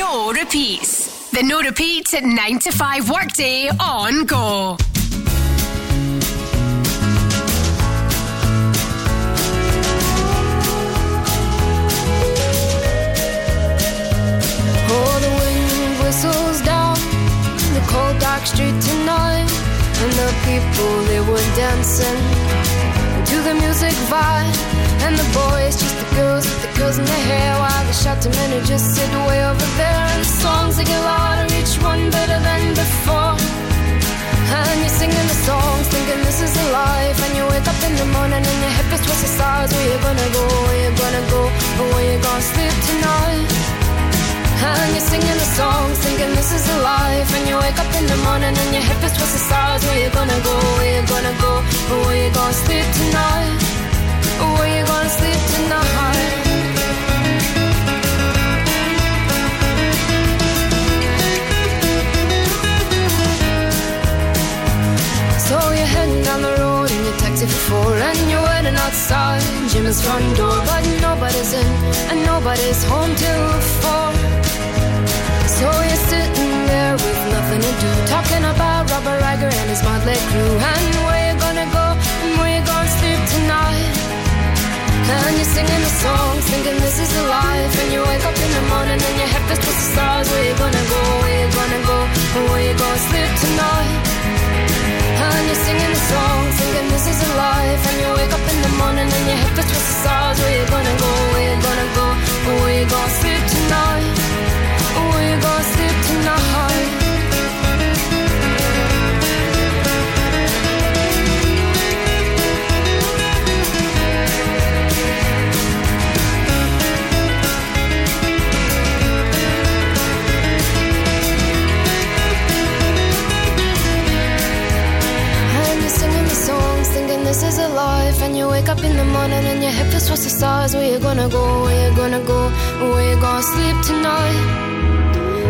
No repeats. The no repeats at 9 to 5 workday on Go. Oh, the wind whistles down the cold dark street tonight, and the people they were dancing to the music vibe. And the boys, just the girls with the girls in their hair, while the shouting men who just sit way over there. And the songs they get louder, each one better than before. And you're singing the songs, thinking this is a life. And you wake up in the morning and your hip is twisted sides. Where you gonna go? Where you gonna go? Or where you gonna sleep tonight? And you're singing the songs, thinking this is a life. And you wake up in the morning and your hip is twisted sides. Where you gonna go? Where you gonna go? Or where you gonna sleep tonight? And you're waiting outside. Jim's front door But nobody's in and nobody's home till four. So you're sitting there with nothing to do Talking about Robert Riger and his motley crew. And where you gonna go and where you gonna sleep tonight and you're singing the songs, thinking this is the life. And you wake up in the morning and your head feels twisted stars. Where you gonna go? Where you gonna go? Or where you gonna sleep tonight? And you're singing the songs, thinking this is a life. And you wake up in the morning and your head feels twisted stars. Where you gonna go? Where you gonna go? Or where you gonna sleep tonight? Where you gonna sleep tonight? You gonna go? Where you gonna go? Where you gonna sleep tonight?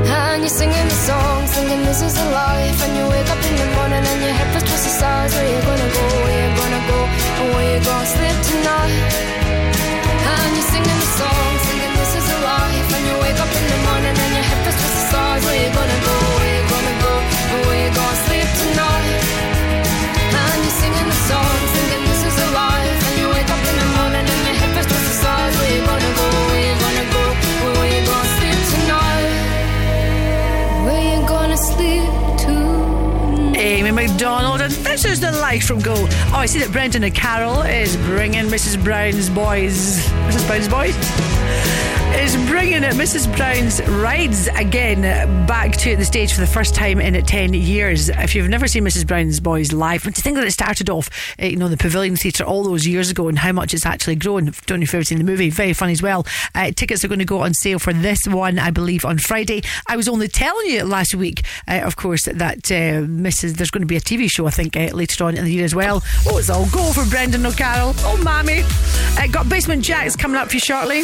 And you're singing the songs, thinking this is a life. And you wake up in the morning and your head feels towards the stars. Where you gonna go? Where you gonna go? Where you gonna sleep tonight? Life from Go. Oh, I see that Brendan O'Carroll is bringing Mrs. Brown's boys. Mrs. Brown's boys? Is bringing it Mrs. Brown's rides again back to the stage for the first time in 10 years. If you've never seen Mrs. Brown's Boys live, to think that it started off, uh, you know, the Pavilion Theatre all those years ago and how much it's actually grown. Don't know if you've ever seen the movie, very funny as well. Uh, tickets are going to go on sale for this one, I believe, on Friday. I was only telling you last week, uh, of course, that uh, Mrs. There's going to be a TV show, I think, uh, later on in the year as well. Oh, it's all go for Brendan O'Carroll. Oh, mammy. Uh, got Basement Jaxx coming up for you shortly.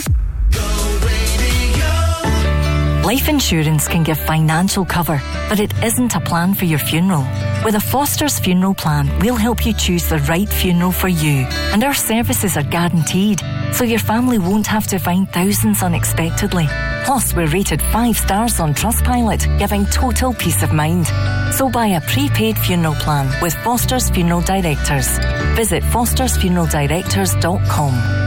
Life insurance can give financial cover, but it isn't a plan for your funeral. With a Foster's funeral plan, we'll help you choose the right funeral for you. And our services are guaranteed, so your family won't have to find thousands unexpectedly. Plus, we're rated five stars on Trustpilot, giving total peace of mind. So buy a prepaid funeral plan with Foster's Funeral Directors. Visit fostersfuneraldirectors.com.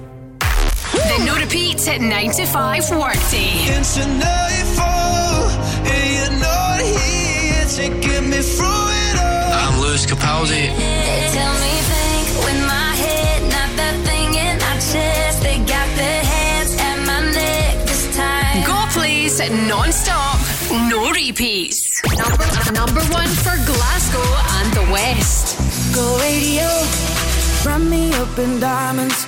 The no repeat at 9 to 5 workday. It's a nightfall, and you're not here to get me through it all. I'm Lewis Capaldi. They tell me think with my head, not that thing in my chest. They got their hands at my neck this time. Go plays non stop, no repeats. Number, number one for Glasgow and the West. Go radio. Wrap me up in diamonds,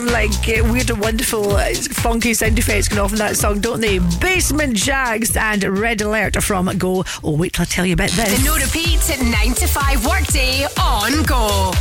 They've got all sorts of like uh, weird and wonderful, uh, funky sound effects going off in that song, don't they? Basement Jaxx and Red Alert from Go. Oh, wait till I tell you about this. The no repeat 9 to 5 workday on Go.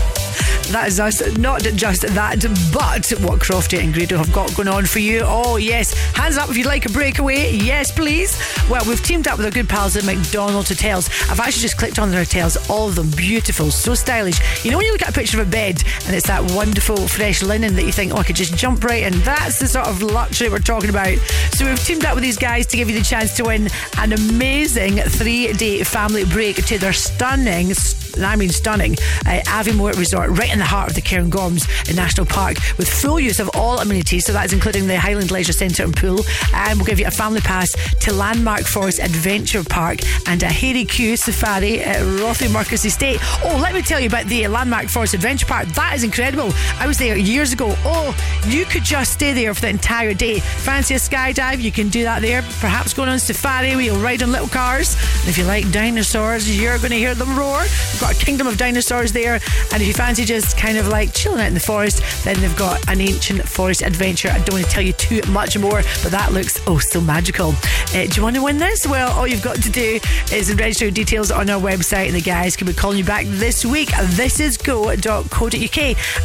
That is us. Not just that, but what Crofty and Grado have got going on for you. Oh, yes. Hands up if you'd like a breakaway. Yes, please. Well, we've teamed up with our good pals at McDonald's Hotels. I've actually just clicked on their hotels. All of them beautiful, so stylish. You know, when you look at a picture of a bed and it's that wonderful, fresh linen that you think, oh, I could just jump right in. That's the sort of luxury we're talking about. So we've teamed up with these guys to give you the chance to win an amazing three day family break to their stunning, and I mean stunning, uh, Aviemore Resort, right in the heart of the Cairngorms National Park, with full use of all amenities. So that is including the Highland Leisure Centre and pool. And we'll give you a family pass to Landmark Forest Adventure Park and a Hairy Coo safari at Rothiemurchus Estate. Oh, let me tell you about the Landmark Forest Adventure Park. That is incredible. I was there years ago. Oh, you could just stay there for the entire day. Fancy a skydive? You can do that there. Perhaps going on safari you'll ride on little cars. And if you like dinosaurs, you're going to hear them roar. We've got a kingdom of dinosaurs there. And if you fancy just kind of like chilling out in the forest, then they've got an ancient forest adventure. I don't want to tell you too much more, but that looks oh so magical. Uh, do you want to win this? Well, all you've got to do is register your details on our website, and the guys can be calling you back this week. This is go.co.uk.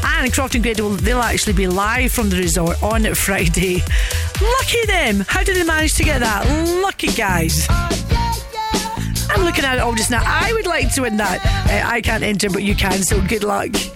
And Crofton Grid will they'll actually be live from the resort on Friday. Lucky them! How did they manage to get that? Lucky guys. Looking at it all just now. I would like to win that. Uh, I can't enter, but you can, so good luck.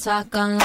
talk on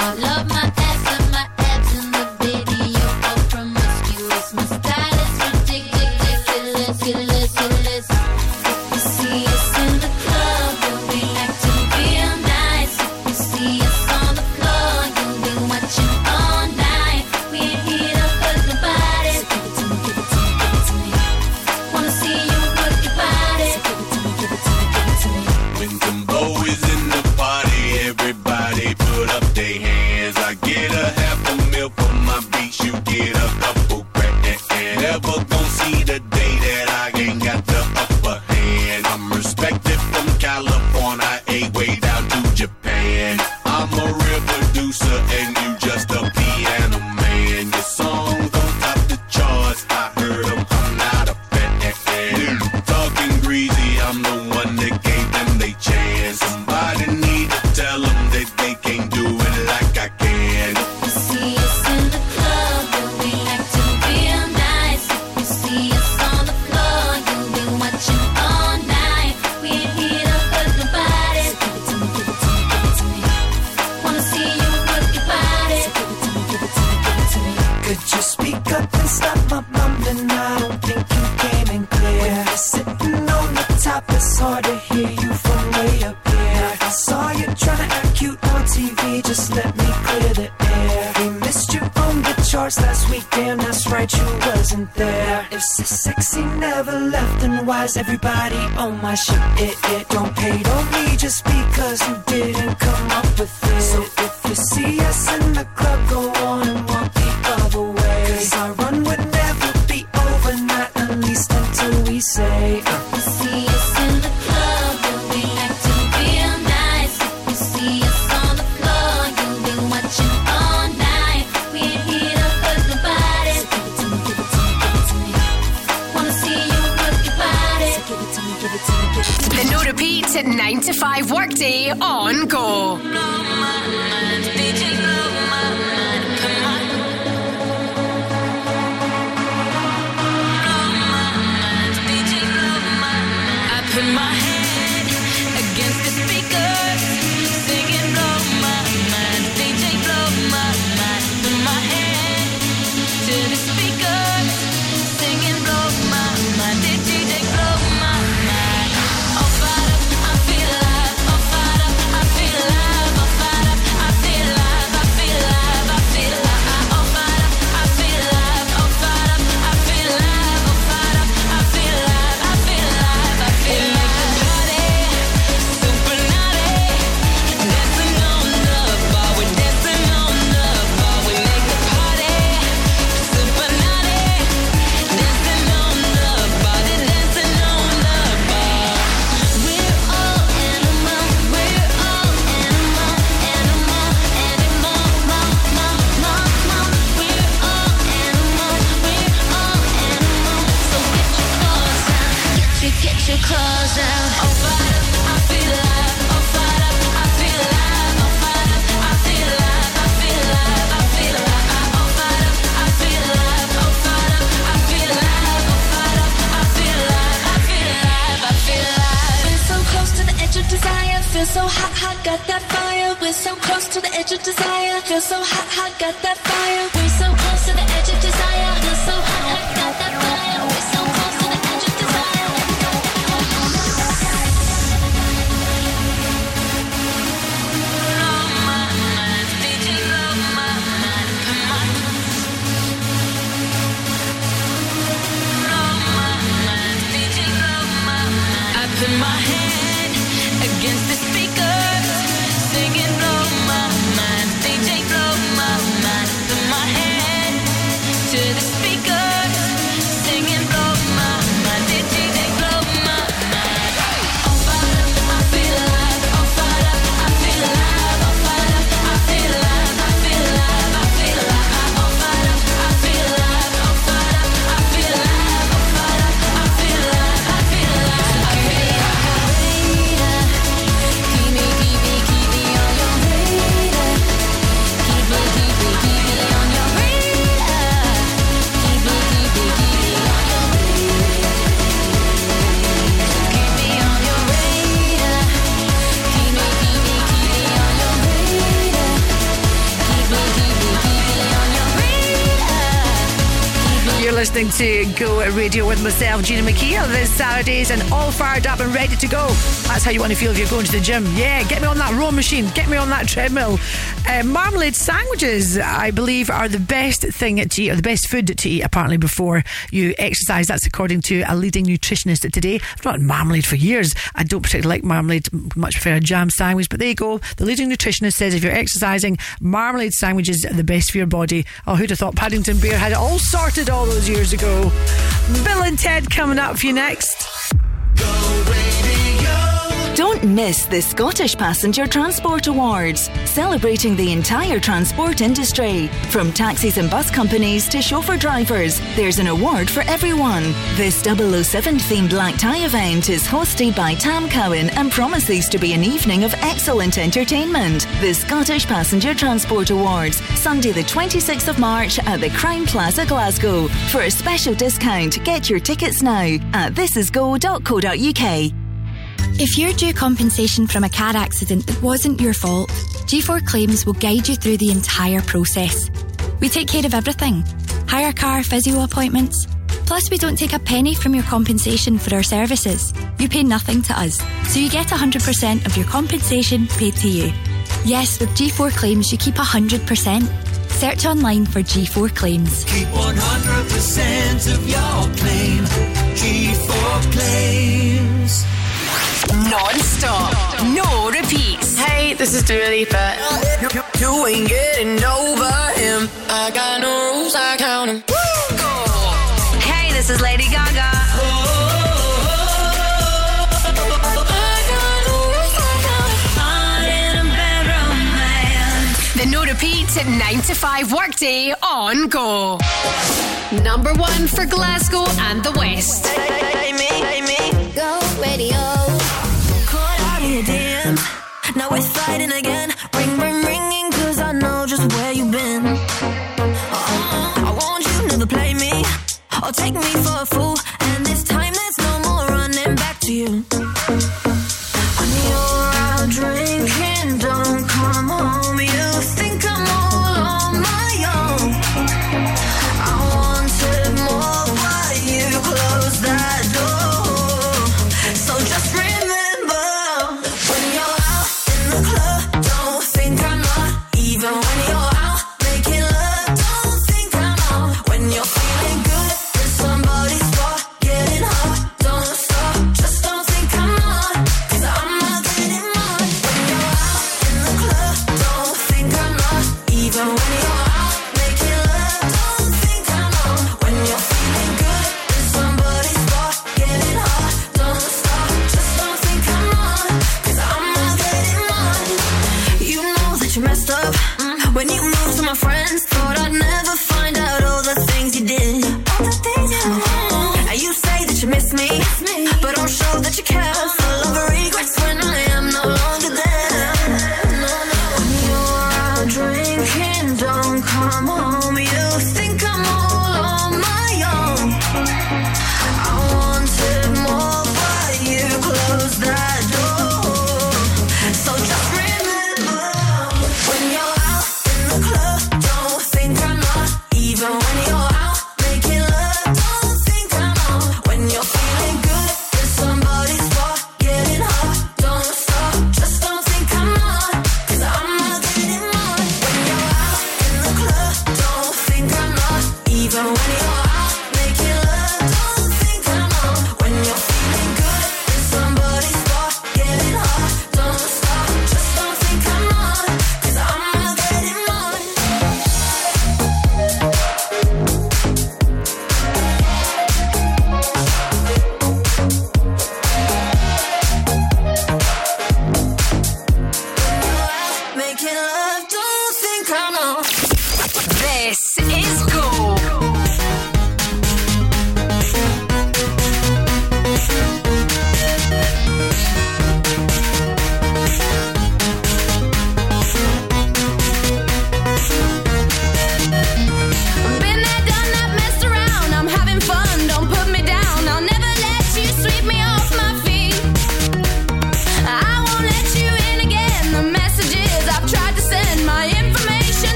everybody on my shit. It, it don't pay on me just because you didn't come up with it. So if you see us in the club, go on and 5 Workday on Go. got that fire. We're so close to the edge of desire. Feel so hot, hot, got that fire. Listening to Go Radio with myself, Gina McKie, on this Saturdays and all fired up and ready to go. That's how you want to feel if you're going to the gym. Yeah, get me on that row machine, get me on that treadmill. Uh, marmalade sandwiches, I believe, are the best thing to eat, or the best food to eat, apparently, before you exercise. That's according to a leading nutritionist today. I've not had marmalade for years. I don't particularly like marmalade, much prefer a jam sandwich, but there you go. The leading nutritionist says if you're exercising, marmalade sandwiches are the best for your body. Oh, who'd have thought Paddington Bear had it all sorted all those years ago? Bill and Ted coming up for you next. Don't miss the Scottish Passenger Transport Awards, celebrating the entire transport industry. From taxis and bus companies to chauffeur drivers, there's an award for everyone. This 007 themed black tie event is hosted by Tam Cowan and promises to be an evening of excellent entertainment. The Scottish Passenger Transport Awards, Sunday the 26th of March at the Crowne Plaza, Glasgow. For a special discount, get your tickets now at thisisgo.co.uk. If you're due compensation from a car accident that wasn't your fault, G4 Claims will guide you through the entire process. We take care of everything hire car, physio appointments. Plus, we don't take a penny from your compensation for our services. You pay nothing to us, so you get 100% of your compensation paid to you. Yes, with G4 Claims, you keep 100%. Search online for G4 Claims. Keep 100% of your claim. G4 claims. Non-stop, no repeats. Hey, this is Dua Lipa. You, you, you ain't getting over him. I got no rules, I count count 'em. Hey, this is Lady Gaga. The no repeats at 9 to 5 workday on Go. Number one for Glasgow and the West. Lay me, lay me. Go radio. Now we're fighting again. Ring, ring, ringing, cause I know just where you've been. Uh-uh. I want you, never play me. Or take me for a fool.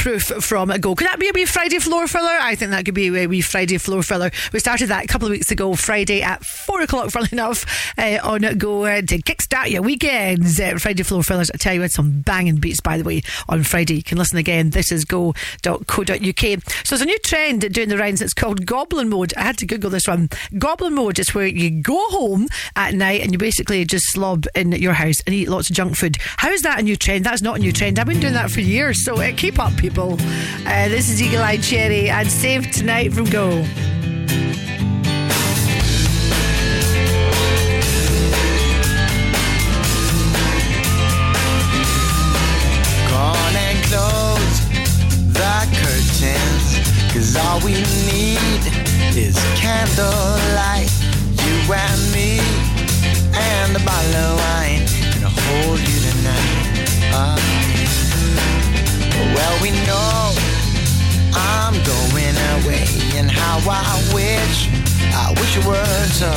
Proof from Go. Could that be a wee Friday floor filler? I think that could be a wee Friday floor filler. We started that a couple of weeks ago, Friday at four o'clock, funnily enough, uh, on Go uh, to kickstart your weekends. Uh, Friday floor fillers. I tell you, had some banging beats, by the way, on Friday. You can listen again. This is go.co.uk. So there's a new trend doing the rounds. It's called Goblin Mode. I had to Google this one. Goblin Mode is where you go home at night and you basically just slob in your house and eat lots of junk food. How is that a new trend? That's not a new trend. I've been doing that for years. So uh, keep up, people. Uh, this is Eagle Eye Cherry and Save Tonight from Go. Gone and close the curtains. Cause all we need is candlelight. You and me, and a bottle of wine. Well, we know I'm going away. And how I wish, I wish it were so.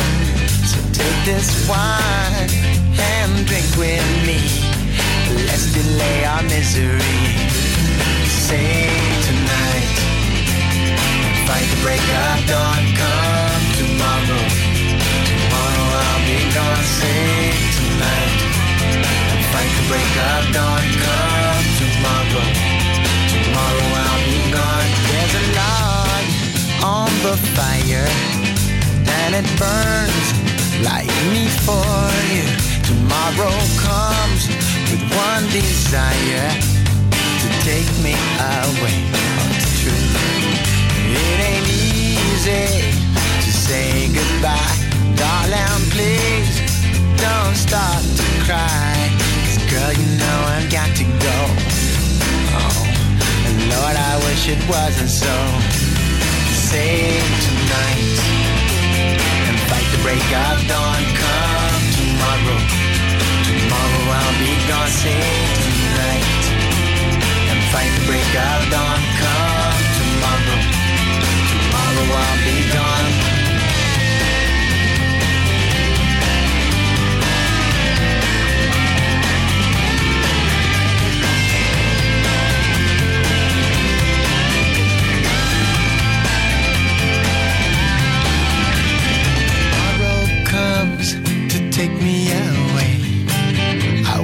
So take this wine and drink with me. Let's delay our misery. Save tonight. Fight the break of dawn. Come tomorrow. Tomorrow I'll be gone. Save tonight. Fight the break of dawn. Come tomorrow. Tomorrow I'll be gone. There's a log on the fire, and it burns like me for you. Tomorrow comes with one desire to take me away. Oh, it's true. It ain't easy to say goodbye, darling. Please don't start to cry. 'Cause girl, you know I've got to go. Lord, I wish it wasn't so. Save tonight and fight the break of dawn. Come tomorrow. Tomorrow I'll be gone. Save tonight and fight the break of dawn. Come tomorrow. Tomorrow I'll be gone.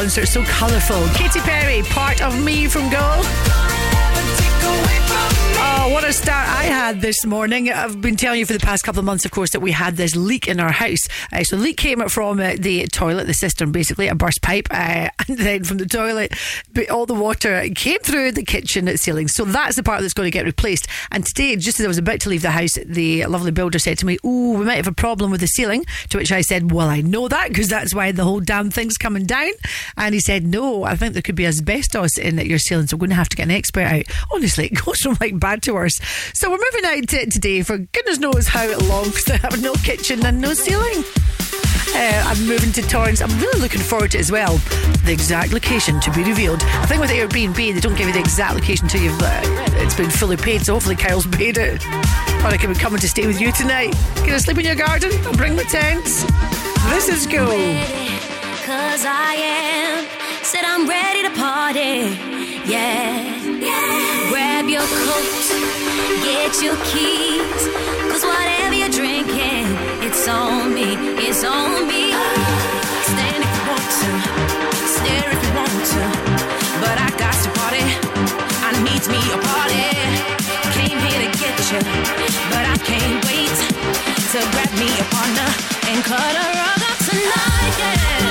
Concert. So colourful. Katy Perry, part of me from Go. Oh, what a start I had this morning. I've been telling you for the past couple of months, of course, that we had this leak in our house. Uh, so the leak came from uh, the toilet, the cistern, basically, a burst pipe. Uh, then from the toilet, but all the water came through the kitchen ceiling. So that's the part that's going to get replaced. And today, just as I was about to leave the house, the lovely builder said to me, Oh, we might have a problem with the ceiling. To which I said, Well, I know that because that's why the whole damn thing's coming down. And he said, No, I think there could be asbestos in your ceiling. So we're going to have to get an expert out. Honestly, it goes from like bad to worse. So we're moving out to today for goodness knows how long because I have no kitchen and no ceiling. Uh, I'm moving to Torrance. I'm really looking forward to it as well. The exact location to be revealed. I think with Airbnb, they don't give you the exact location until you've uh, it's been fully paid. So hopefully Kyle's paid it. Or I can be coming to stay with you tonight. Can I sleep in your garden? I'll bring my tents. This is go. Cause I am. Said I'm ready to party. Yeah. Grab your coat, get your keys. Cause whatever you're drinking, it's on me. It's on me. Stand if you want to, stare if you want to. But I got to party. I need me a party. Came here to get you, but I can't wait to grab me a partner and cut a rug up tonight. Yeah.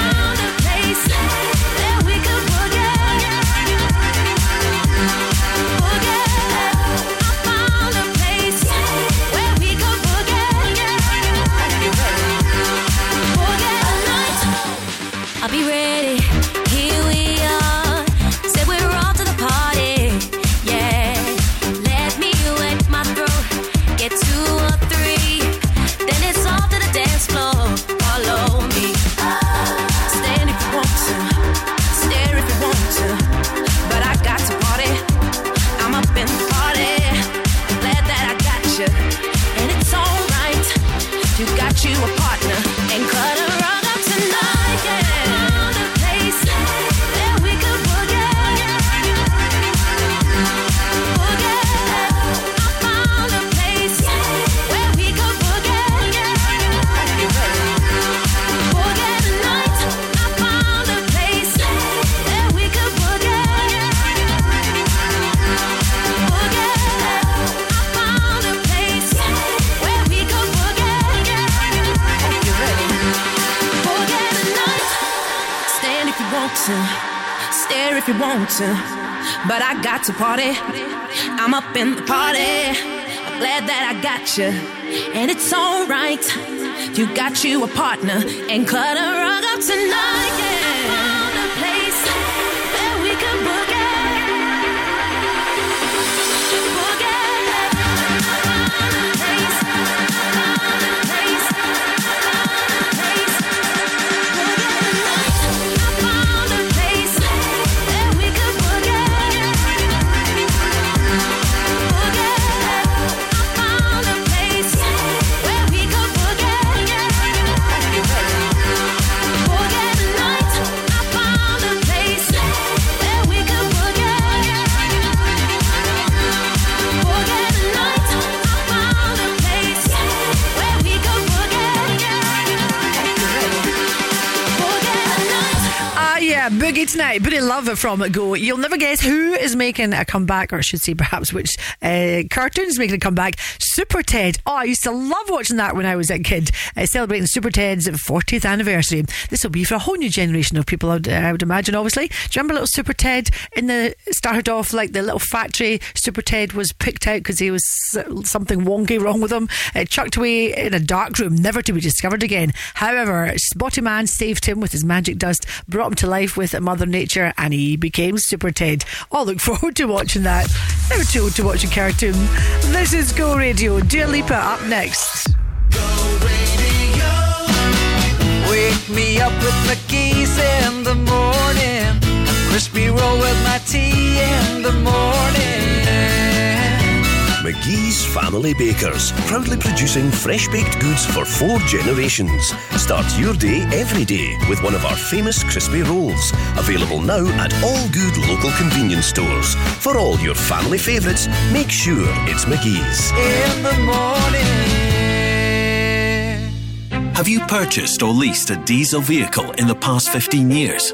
Want to, but I got to party. I'm up in the party. I'm glad that I got you, and it's alright. You got you a partner and cut a rug up tonight. Yeah. Boogie Love from Go. You'll never guess who is making a comeback, or I should say perhaps which uh, cartoon is making a comeback. Super Ted. Oh, I used to love watching that when I was a kid, uh, celebrating Super Ted's 40th anniversary. This will be for a whole new generation of people, I would, I would imagine, obviously. Do you remember little Super Ted in the, started off like the little factory? Super Ted was picked out because he was something wonky wrong with him, uh, chucked away in a dark room, never to be discovered again. However, Spotty Man saved him with his magic dust, brought him to life with Mother Nature, and he became Super Ted. Oh, look forward to watching that. Never too old to watch a cartoon. This is Go Radio. Dua Lipa up next. Wake me up with the keys in the morning. A crispy roll with my tea in the morning. McGhee's Family Bakers, proudly producing fresh baked goods for four generations. Start your day every day with one of our famous crispy rolls. Available now at all good local convenience stores. For all your family favourites, make sure it's McGhee's. In the morning. Have you purchased or leased a diesel vehicle in the past 15 years?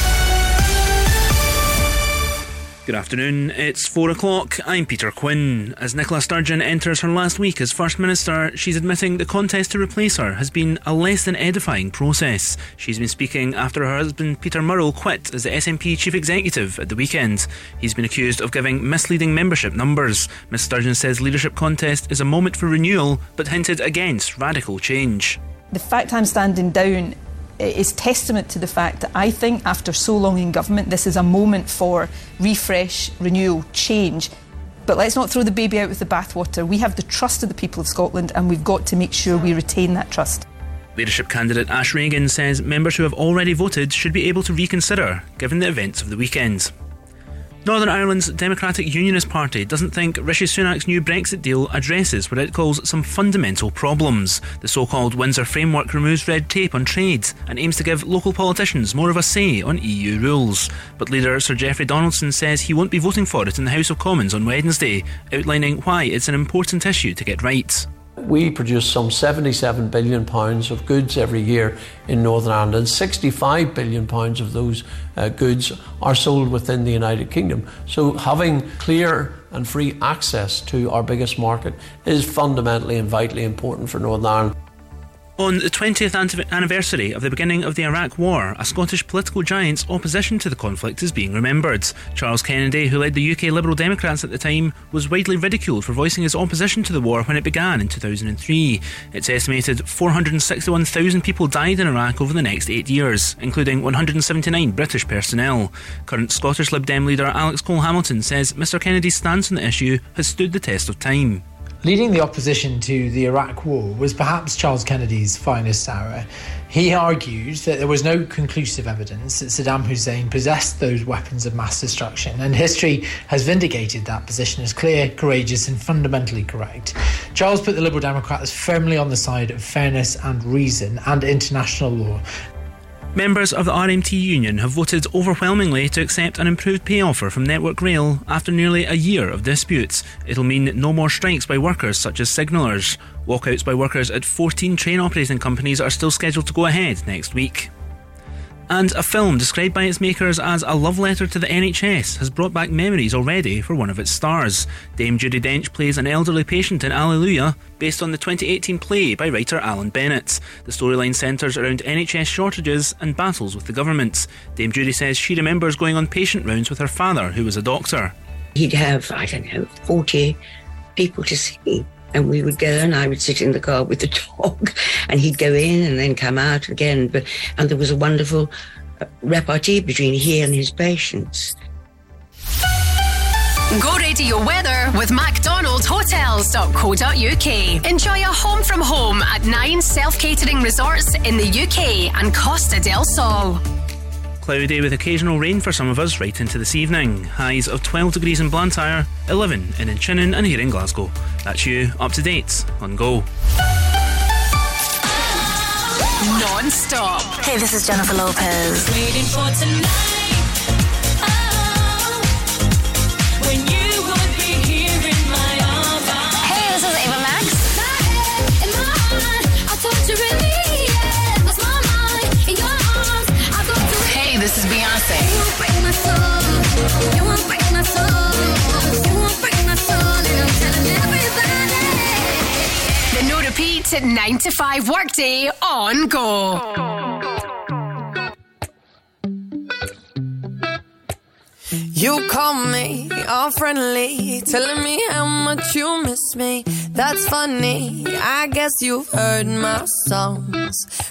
Good afternoon, it's four o'clock. I'm Peter Quinn. As Nicola Sturgeon enters her last week as First Minister, she's admitting the contest to replace her has been a less than edifying process. She's been speaking after her husband Peter Murrell quit as the SNP Chief Executive at the weekend. He's been accused of giving misleading membership numbers. Ms Sturgeon says leadership contest is a moment for renewal, but hinted against radical change. The fact I'm standing down is testament to the fact that I think after so long in government, this is a moment for refresh, renewal, change. But let's not throw the baby out with the bathwater. We have the trust of the people of Scotland, and we've got to make sure we retain that trust. Leadership candidate Ash Regan says members who have already voted should be able to reconsider, given the events of the weekend. Northern Ireland's Democratic Unionist Party doesn't think Rishi Sunak's new Brexit deal addresses what it calls some fundamental problems. The so called Windsor Framework removes red tape on trade and aims to give local politicians more of a say on EU rules. But leader Sir Jeffrey Donaldson says he won't be voting for it in the House of Commons on Wednesday, outlining why it's an important issue to get right. We produce some 77 billion pounds of goods every year in Northern Ireland, and 65 billion pounds of those uh, goods are sold within the United Kingdom. So, having clear and free access to our biggest market is fundamentally and vitally important for Northern Ireland. On the 20th anniversary of the beginning of the Iraq War, a Scottish political giant's opposition to the conflict is being remembered. Charles Kennedy, who led the UK Liberal Democrats at the time, was widely ridiculed for voicing his opposition to the war when it began in 2003. It's estimated 461,000 people died in Iraq over the next eight years, including 179 British personnel. Current Scottish Lib Dem leader Alex Cole Hamilton says Mr Kennedy's stance on the issue has stood the test of time. Leading the opposition to the Iraq War was perhaps Charles Kennedy's finest hour. He argued that there was no conclusive evidence that Saddam Hussein possessed those weapons of mass destruction, and history has vindicated that position as clear, courageous, and fundamentally correct. Charles put the Liberal Democrats firmly on the side of fairness and reason and international law, Members of the RMT union have voted overwhelmingly to accept an improved pay offer from Network Rail after nearly a year of disputes. It'll mean no more strikes by workers such as signallers. Walkouts by workers at 14 train operating companies are still scheduled to go ahead next week. And a film described by its makers as a love letter to the NHS has brought back memories already for one of its stars. Dame Judi Dench plays an elderly patient in Allelujah, based on the 2018 play by writer Alan Bennett. The storyline centres around NHS shortages and battles with the government. Dame Judi says she remembers going on patient rounds with her father, who was a doctor. He'd have, I don't know, 40 people to see. And we would go, and I would sit in the car with the dog, and he'd go in and then come out again. But and there was a wonderful uh, repartee between he and his patients. Go radio weather with MacDonaldHotels.co.uk. Enjoy a home from home at nine self catering resorts in the UK and Costa del Sol. Cloudy with occasional rain for some of us right into this evening. Highs of 12 degrees in Blantyre, 11 in Inchinnan and here in Glasgow. That's you up to date on Go. Non stop. Hey, this is Jennifer Lopez. I'm Beyonce. The no repeat at 9 to 5 workday on Go. You call me all friendly, telling me how much you miss me. That's funny. I guess you've heard my songs.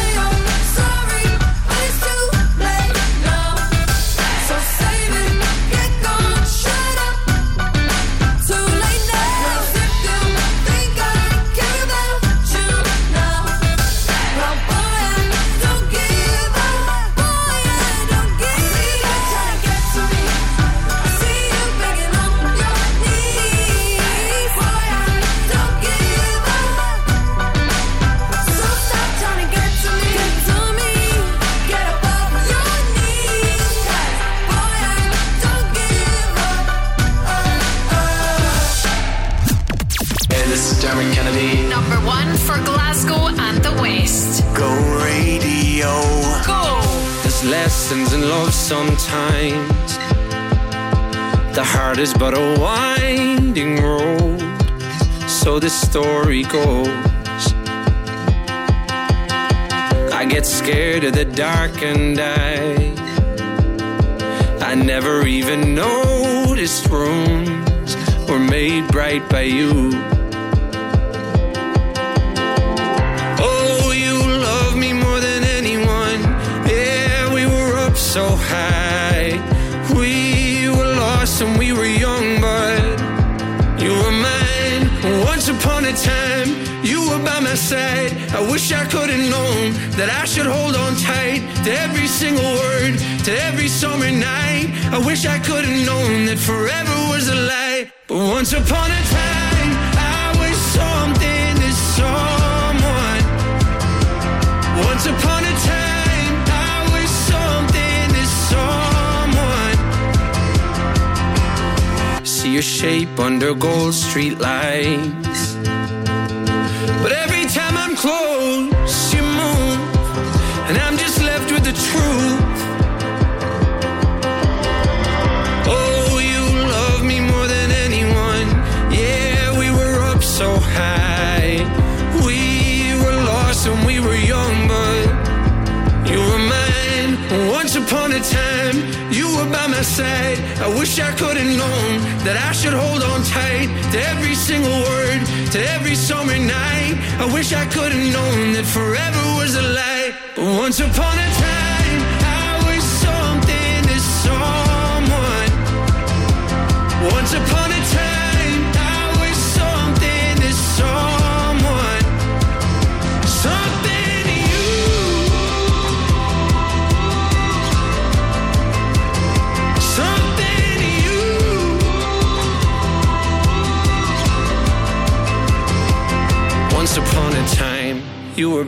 Lessons in love sometimes. The heart is but a winding road. So the story goes. I get scared of the dark and I. I never even noticed rooms were made bright by you. Wish I could have known that I should hold on tight to every single word, to every summer night. I wish I could have known that forever was a lie. But once upon a time, I was something to someone. Once upon a time, I was something to someone. See your shape under gold street lights. I wish I could have known that I should hold on tight to every single word, to every summer night. I wish I could have known that forever was a lie. But once upon a time, Once upon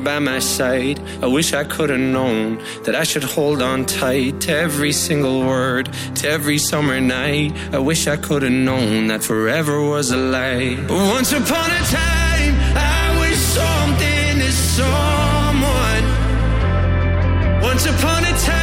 by my side. I wish I could have known that I should hold on tight to every single word, to every summer night. I wish I could have known that forever was a lie. But once upon a time, I was something to someone. Once upon a time,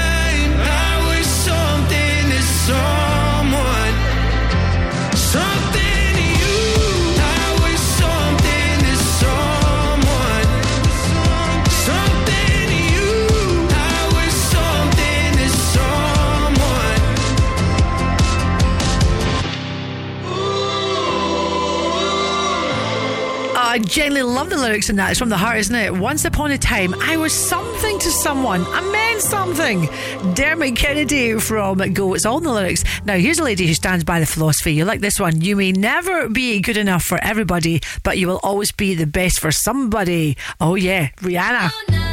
I genuinely love the lyrics in that. It's from the heart, isn't it? Once upon a time, I was something to someone. I meant something. Dermot Kennedy from Go. It's all in the lyrics. Now, here's a lady who stands by the philosophy. You like this one? You may never be good enough for everybody, but you will always be the best for somebody. Oh, yeah. Rihanna. Oh, What's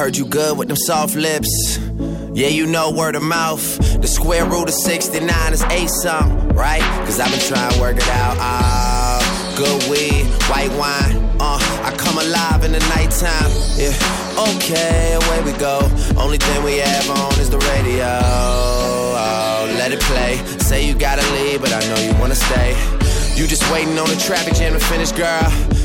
heard you good with them soft lips. Yeah, you know word of mouth. The square root of 69 is eight something, right? Cause I've been trying to work it out. Ah, good weed, white wine. Uh, I come alive in the nighttime. Yeah, okay, away we go. Only thing we have on is the radio. Oh, let it play. Say you gotta leave, but I know you wanna stay. You just waiting on the traffic jam to finish, girl.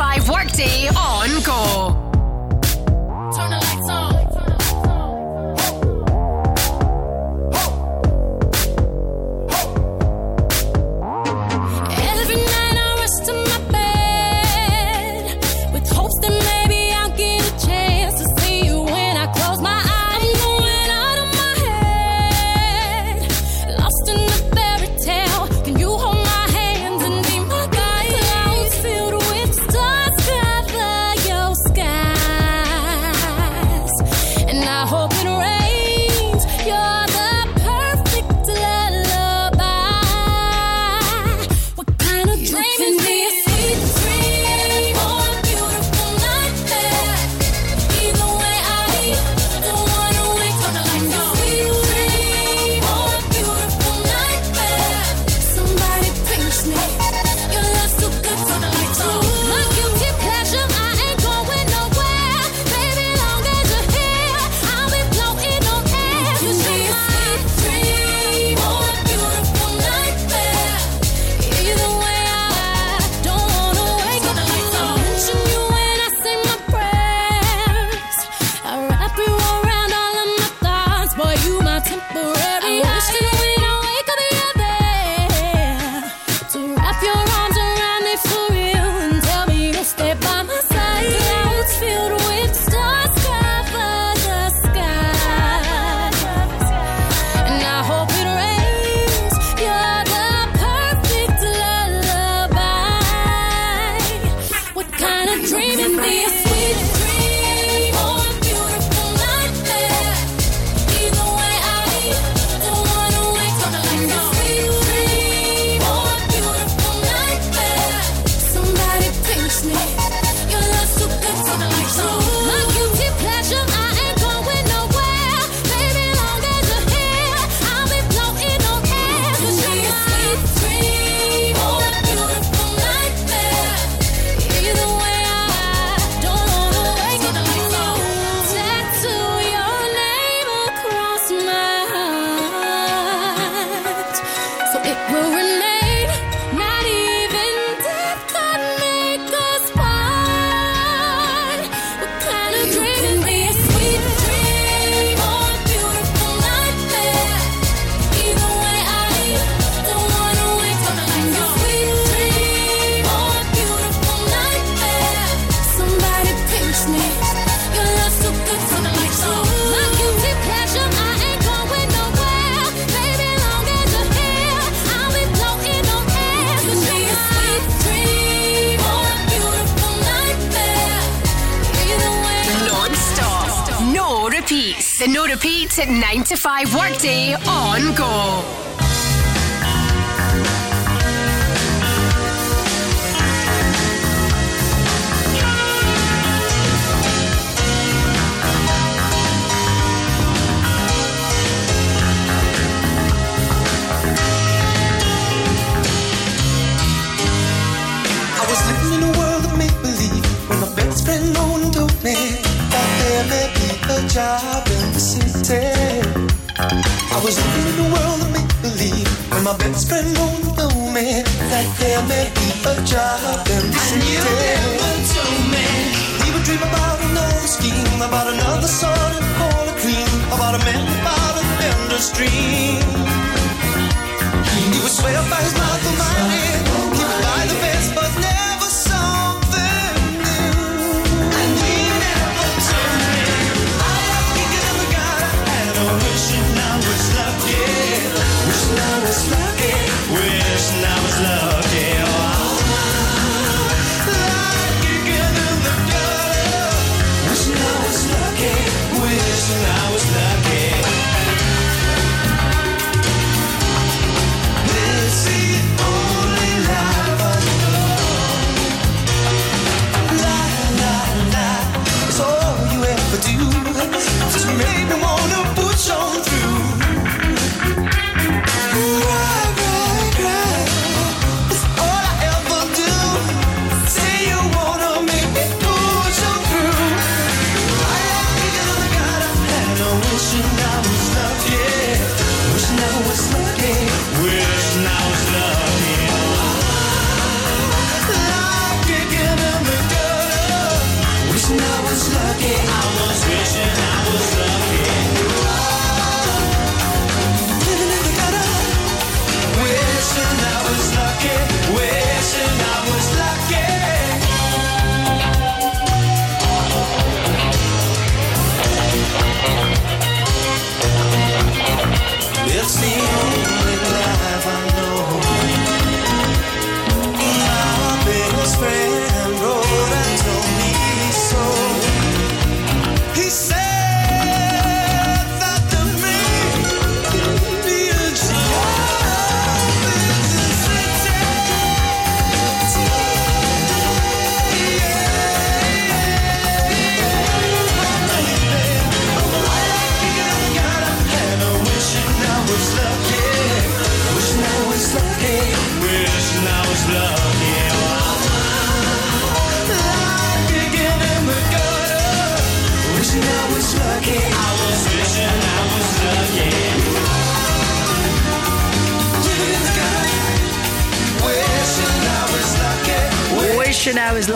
At 9 to 5 workday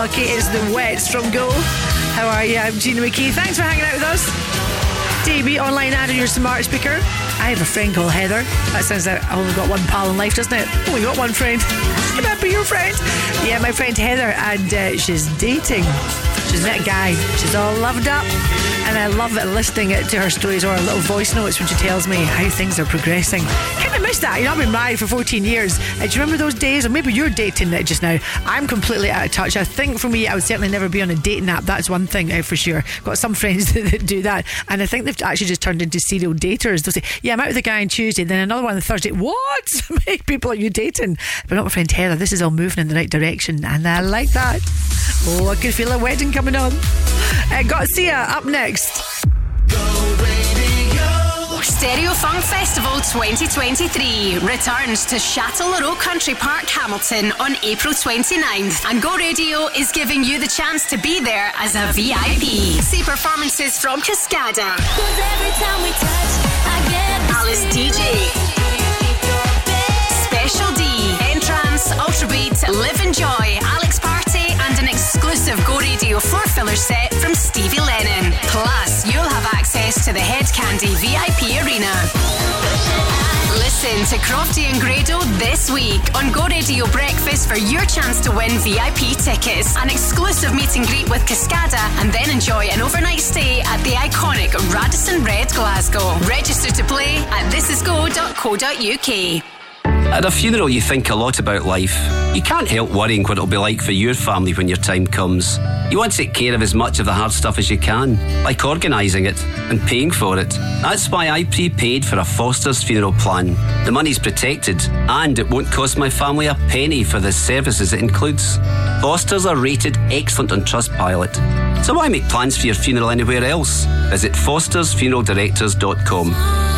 lucky is the wets from Go. How are you? I'm Gina McKie. Thanks for hanging out with us. DB online ad on your smart speaker. I have a friend called Heather. That sounds like I've only got one pal in life, doesn't it? Only got one friend. Be your friend? Yeah, my friend Heather, and uh, she's dating. She's met a guy. She's all loved up. And I love listening to her stories or her little voice notes when she tells me how things are progressing. Kind of miss that. You know, I've been married for 14 years. Uh, do you remember those days? Or maybe you're dating just now. I'm completely out of touch. I think for me, I would certainly never be on a dating app. That's one thing uh, for sure. Got some friends that, do that. And I think they've actually just turned into serial daters. They'll say, Yeah, I'm out with a guy on Tuesday, then another one on Thursday. What? Many people are you dating? But not my friend Heather. This is all moving in the right direction. And I like that. Oh, I could feel a wedding coming on. Uh, got Sia up next. Stereo Funk Festival 2023 returns to Chatelherault Country Park, Hamilton on April 29th. And Go Radio is giving you the chance to be there as a VIP. See performances from Cascada, Alice Deejay, Special D, N-Trance, Livin' Joy, Alex Party, and an exclusive Go Radio floor filler set from Stevie Lennon. Plus, you'll have access to the Hed Kandi VIP arena. Listen to Crofty and Grado this week on Go Radio Breakfast for your chance to win VIP tickets, an exclusive meet and greet with Cascada, and then enjoy an overnight stay at the iconic Radisson Red Glasgow. Register to play at thisisgo.co.uk. At a funeral, you think a lot about life. You can't help worrying what it'll be like for your family when your time comes. You want to take care of as much of the hard stuff as you can, like organising it and paying for it. That's why I prepaid for a Foster's funeral plan. The money's protected, and it won't cost my family a penny for the services it includes. Foster's are rated excellent on Trustpilot. So why make plans for your funeral anywhere else? Visit fostersfuneraldirectors.com.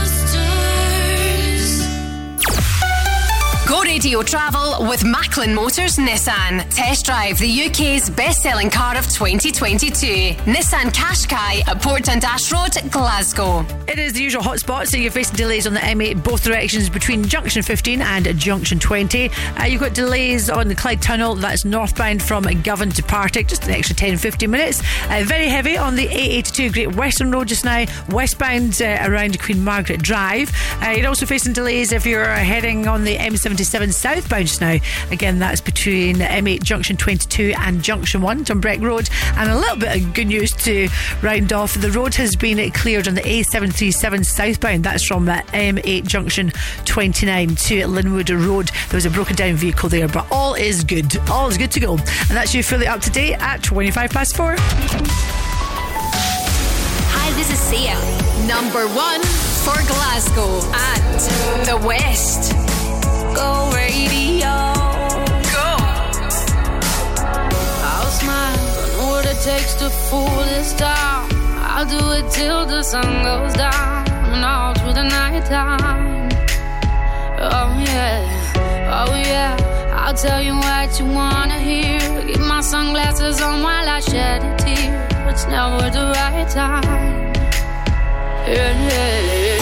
Radio Travel with Macklin Motors Nissan. Test drive the UK's best selling car of 2022. Nissan Qashqai at Port Dundas Road, Glasgow. It is the usual hotspot, so you're facing delays on the M8 both directions between junction 15 and junction 20. Uh, you've got delays on the Clyde Tunnel, that's northbound from Govan to Partick, just an extra 10 15 minutes. Uh, very heavy on the A82 Great Western Road just now, westbound uh, around Queen Margaret Drive. Uh, you're also facing delays if you're heading on the M77 southbound now. Again, that's between M8 junction 22 and junction 1, Dumbreck Road. And a little bit of good news to round off the road has been cleared on the A737 southbound. That's from uh, M8 junction 29 to Linwood Road. There was a broken down vehicle there, but all is good. All is good to go. And that's you fully up to date at 25 past 4. Hi, this is Sia. Number one for Glasgow and the West. Never the right time. Oh yeah, Oh yeah. I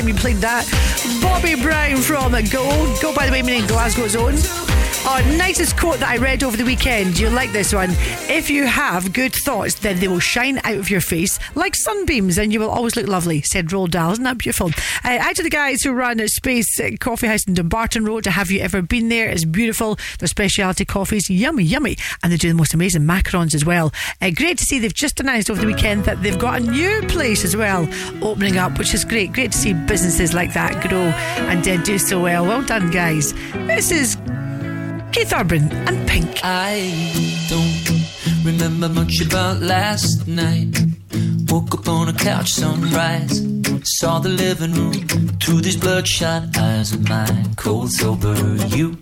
time you played that? Bobby Brown from Go. Go, by the way, meaning Glasgow's own. Our nicest quote that I read over the weekend. You'll like this one. If you have good thoughts, then they will shine out of your face like sunbeams and you will always look lovely, said Roald Dahl. Isn't that beautiful? Out to the guys who run a Space Coffee House in Dumbarton Road. Have you ever been there? It's beautiful. Their specialty coffees, yummy, yummy. And they do the most amazing macarons as well. Uh, great to see they've just announced over the weekend that they've got a new place as well opening up, which is great. Great to see businesses like that grow and uh, do so well. Well done, guys. This is Keith Urban and Pink. I don't remember much about last night. Woke up on a couch, sunrise. Saw the living room through these bloodshot eyes of mine. Cold sober, you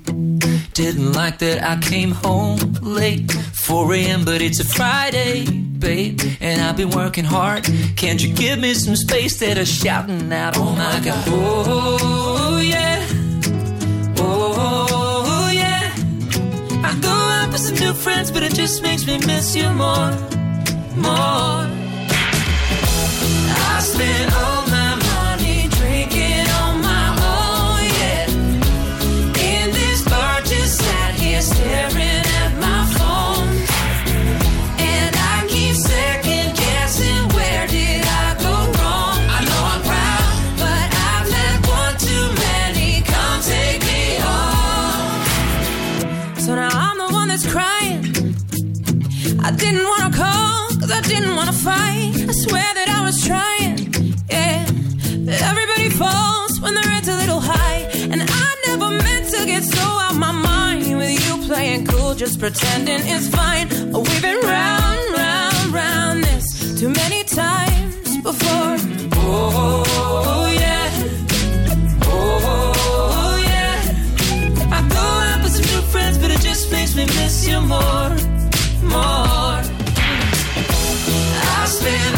didn't like that I came home late. 4 a.m., but it's a Friday, babe. And I've been working hard. Can't you give me some space that I'm shouting out? Oh my god. Oh, yeah. Oh, yeah. I go out with some new friends, but it just makes me miss you more, more. I spent all didn't wanna fight. I swear that I was trying, yeah. But everybody falls when the rent's a little high. And I never meant to get so out my mind with you playing cool, just pretending it's fine. Oh, we've been round, round, round this too many times before. Oh, yeah. Oh, yeah. I go out with some new friends, but it just makes me miss you more, more spin.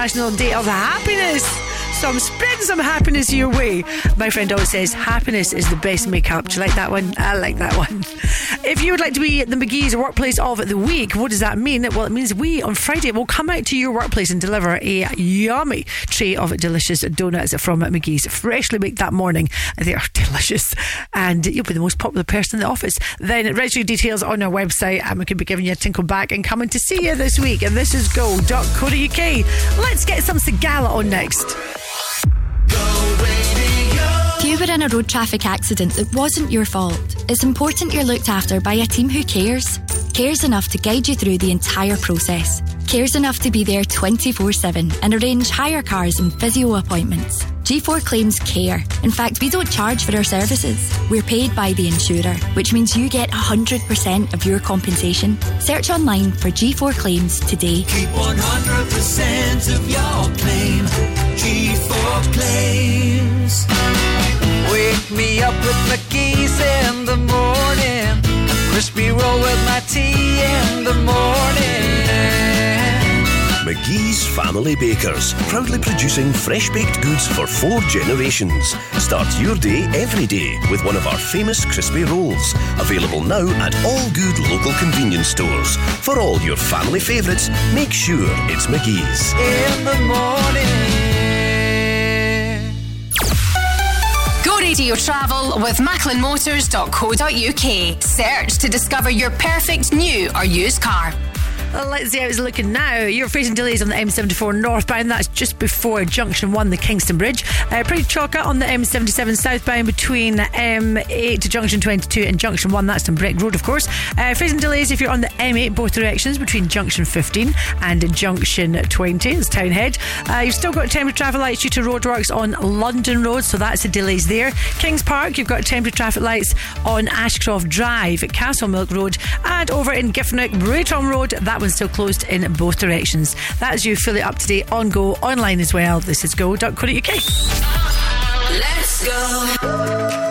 International Day of Happiness. So I'm spreading some happiness your way. My friend always says happiness is the best makeup. Do you like that one? I like that one. If you would like to be the McGhee's workplace of the week, what does that mean? Well, it means we on Friday will come out to your workplace and deliver a yummy tray of delicious donuts from McGhee's, freshly baked that morning. They are delicious, and you'll be the most popular person in the office. Then register details on our website, and we can be giving you a tinkle back and coming to see you this week. And this is go.co.uk. Let's get some Sigala on next. If you were in a road traffic accident that wasn't your fault, it's important you're looked after by a team who cares. Cares enough to guide you through the entire process. Cares enough to be there 24 7 and arrange hire cars and physio appointments. G4 Claims care. In fact, we don't charge for our services. We're paid by the insurer, which means you get 100% of your compensation. Search online for G4 Claims today. Keep 100% of your claim. G4 claims. Wake me up with McGhee's in the morning. Crispy roll with McGhee's Family Bakers, proudly producing fresh baked goods for four generations. Start your day every day with one of our famous crispy rolls. Available now at all good local convenience stores. For all your family favourites, make sure it's McGhee's. In the morning. Go Radio Travel with MacklinMotors.co.uk. Search to discover your perfect new or used car. Let's see how it's looking now. You're facing delays on the M74 northbound. That's just before Junction 1, the Kingston Bridge. Uh, pretty chocker on the M77 southbound between M8 to Junction 22 and Junction 1. That's Breck Road, of course. Uh, facing delays if you're on the M8 both directions between Junction 15 and Junction 20. It's Townhead. Uh, you've still got temporary traffic lights due to roadworks on London Road, so that's the delays there. Kings Park, you've got temporary traffic lights on Ashcroft Drive, Castlemilk Road, and over in Giffnock, Brayton Road. That That still closed in both directions. That is you fully up to date on Go online as well. This is go.co.uk. Let's go.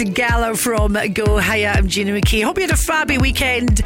It's Gala from Go. Hiya, I'm Gina McKie. Hope you had a fabby weekend.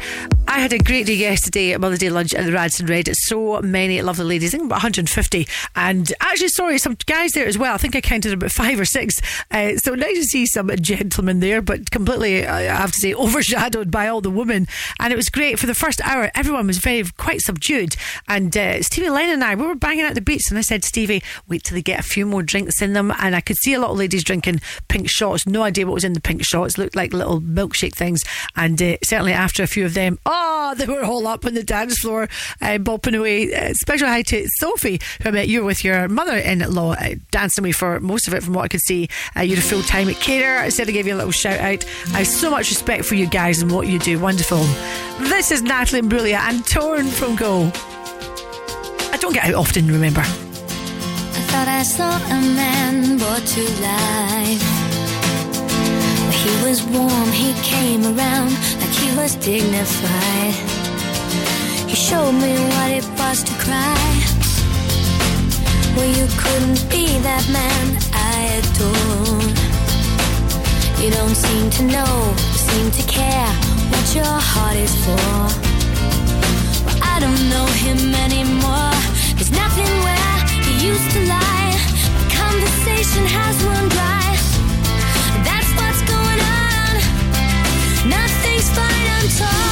I had a great day yesterday at Mother's Day lunch at the Radisson Red. So many lovely ladies, I think about 150. And actually, sorry, some guys there as well. I think I counted about five or six. Uh, so nice to see some gentlemen there, but completely, I have to say, overshadowed by all the women. And it was great. For the first hour, everyone was very, quite subdued. And uh, Stevie Lennon and I, we were banging out the beats. And I said, Stevie, wait till they get a few more drinks in them. And I could see a lot of ladies drinking pink shots. No idea what was in the pink shots. Looked like little milkshake things. And uh, certainly after a few of them, oh, they were all up on the dance floor, uh, bopping away. Uh, special hi to Sophie, who I met you with your mother in law, uh, dancing away for most of it, from what I could see. Uh, you're a full time at caterer. I said I gave you a little shout out. I have so much respect for you guys and what you do. Wonderful. This is Natalie Imbruglia and Torn from Go. I don't get out often, remember. I thought I saw a man brought to life. He was warm, he came around like he was dignified. He showed me what it was to cry. Well, you couldn't be that man I adore. You don't seem to know, seem to care what your heart is for. Well, I don't know him anymore. There's nothing where he used to lie. The conversation has run dry. That's what's going on. Nothing's fine, I'm torn.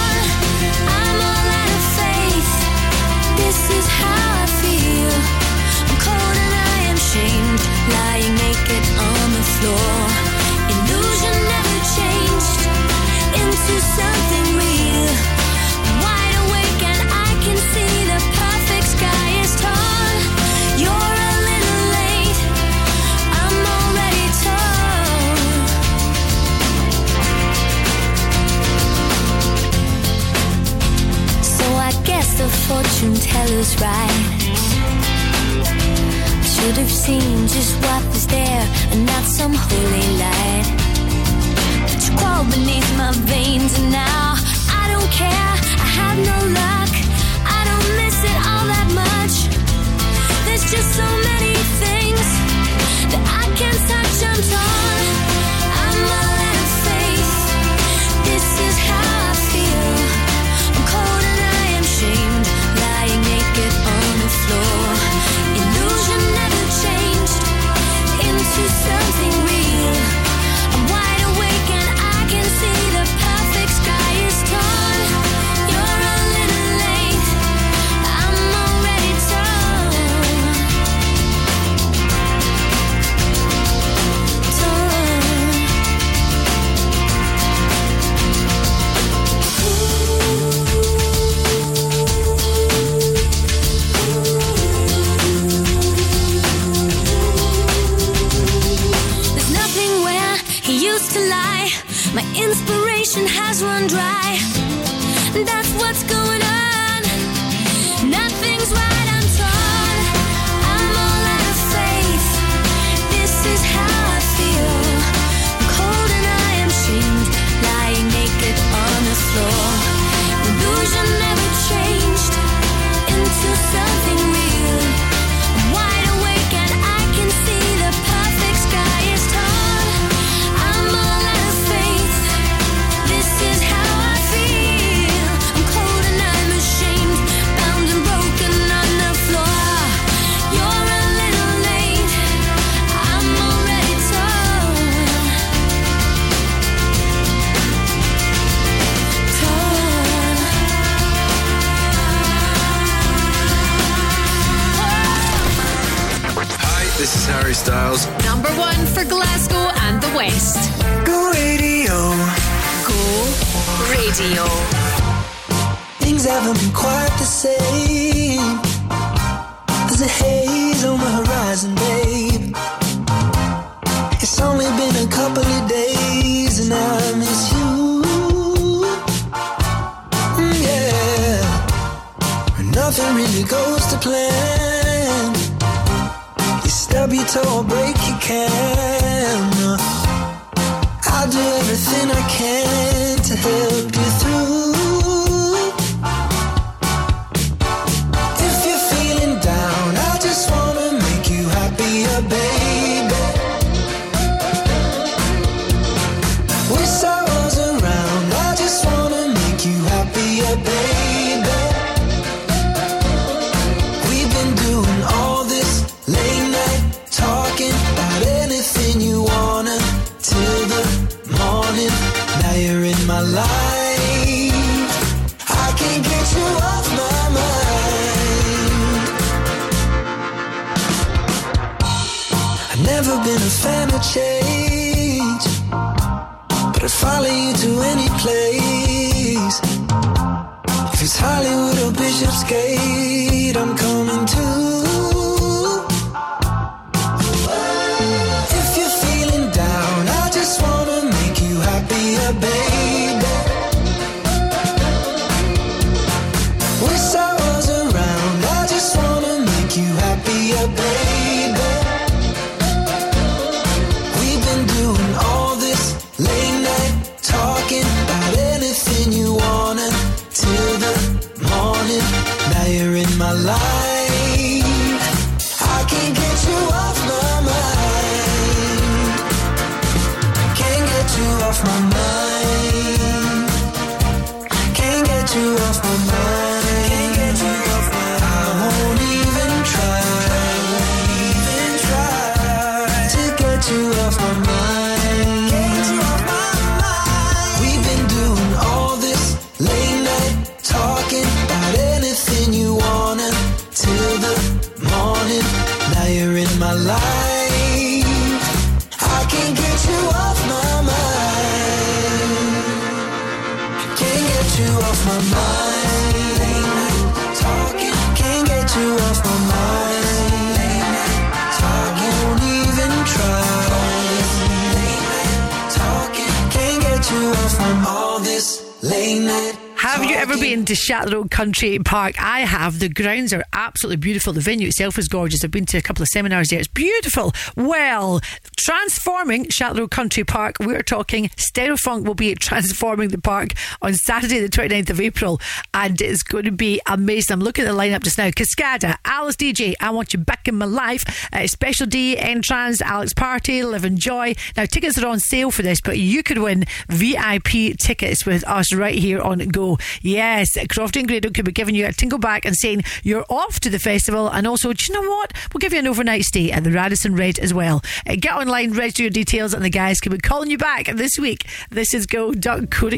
Country Park? I have. The grounds are absolutely beautiful. The venue itself is gorgeous. I've been to a couple of seminars there. It's beautiful. Well, transforming Chatelherault Country Park, we're talking Stereofunk will be transforming the park on Saturday, the 29th of April, and it's going to be amazing. I'm looking at the lineup just now. Cascada, Alice Deejay, I Want You Back in My Life, uh, Special D, N-Trance, Alex Party, Livin' Joy. Now, tickets are on sale for this, but you could win VIP tickets with us right here on Go. Yes, Crofty and Grado could be giving you a tingle back and saying you're off to the festival, and also, do you know what? We'll give you an overnight stay at the Radisson Red as well. Uh, get online, register your details, and the guys can be calling you back this week. This is go.co.uk.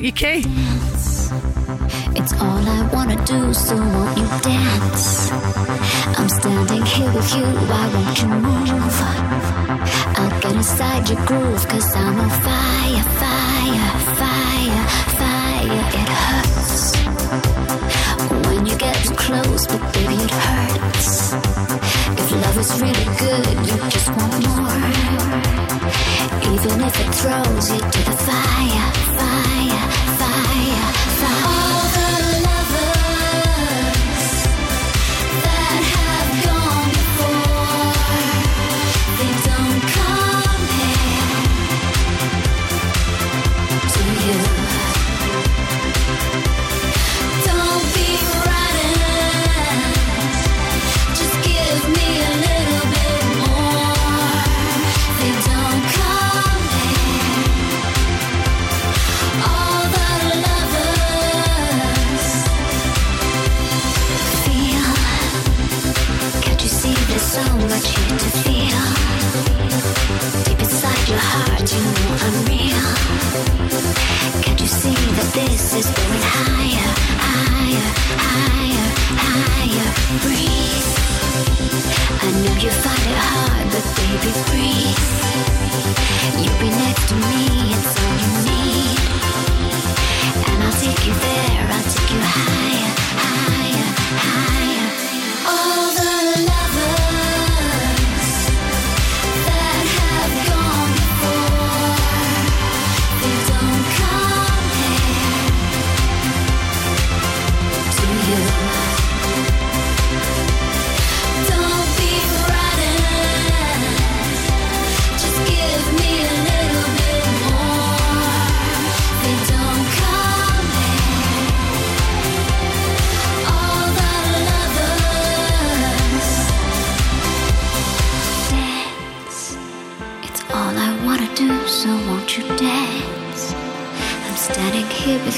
It's all I wanna do, so won't you dance? I'm standing here with you, why won't you move? I'll get inside your groove, cause I'm on fire, fire, fire, fire. It hurts when you get too close, but baby, it hurts. If love is really good, you just want more. Even if it throws you to the fire, this is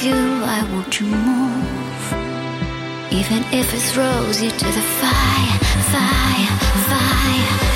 you, I want you move. Even if it throws you to the fire, fire, fire.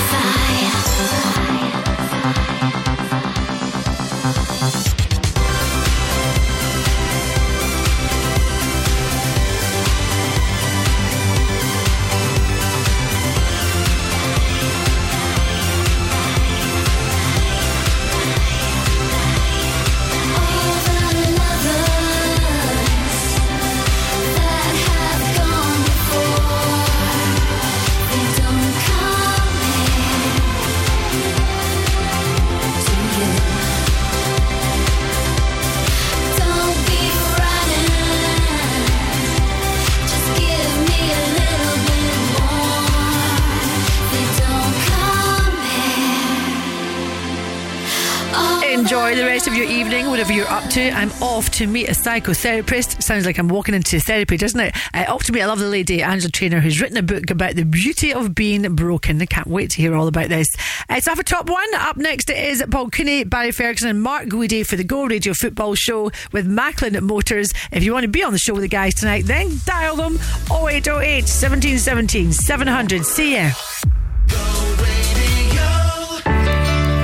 To meet a psychotherapist. Sounds like I'm walking into therapy, doesn't it? Uh, off to meet a lovely lady, Angela Trainer, who's written a book about the beauty of being broken. I can't wait to hear all about this. Uh, so I have a top one. Up next is Paul Cooney, Barry Ferguson, and Mark Guidi for the Go Radio Football Show with Macklin Motors. If you want to be on the show with the guys tonight, then dial them 0808 1717 700. See ya.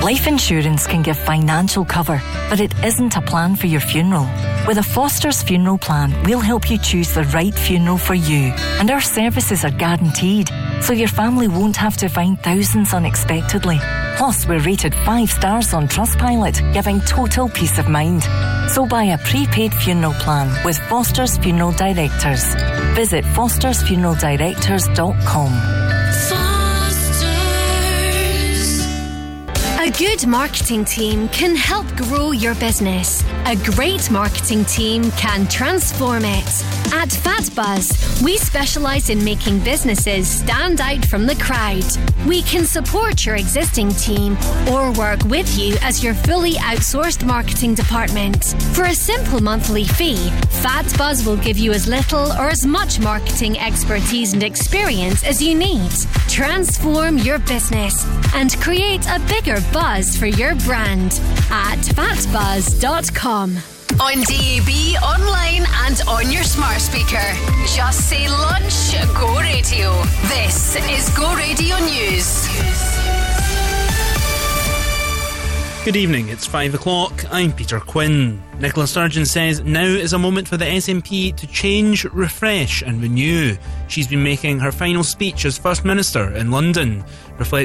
Life insurance can give financial cover, but it isn't a plan for your funeral. With a Foster's funeral plan, we'll help you choose the right funeral for you, and our services are guaranteed. so your family won't have to find thousands unexpectedly. Plus, we're rated 5 stars on Trustpilot, giving total peace of mind. So buy a prepaid funeral plan with Foster's Funeral Directors. Visit fostersfuneraldirectors.com. A good marketing team can help grow your business. A great marketing team can transform it. At Fat Buzz, we specialize in making businesses stand out from the crowd. We can support your existing team or work with you as your fully outsourced marketing department. For a simple monthly fee, Fat Buzz will give you as little or as much marketing expertise and experience as you need. Transform your business and create a bigger buzz for your brand at fatbuzz.com. On DAB, online, and on your smart speaker. Just say lunch, go radio. This is Go Radio News. Good evening, it's 5 o'clock. I'm Peter Quinn. Nicola Sturgeon says now is a moment for the SNP to change, refresh, and renew. She's been making her final speech as First Minister in London, reflecting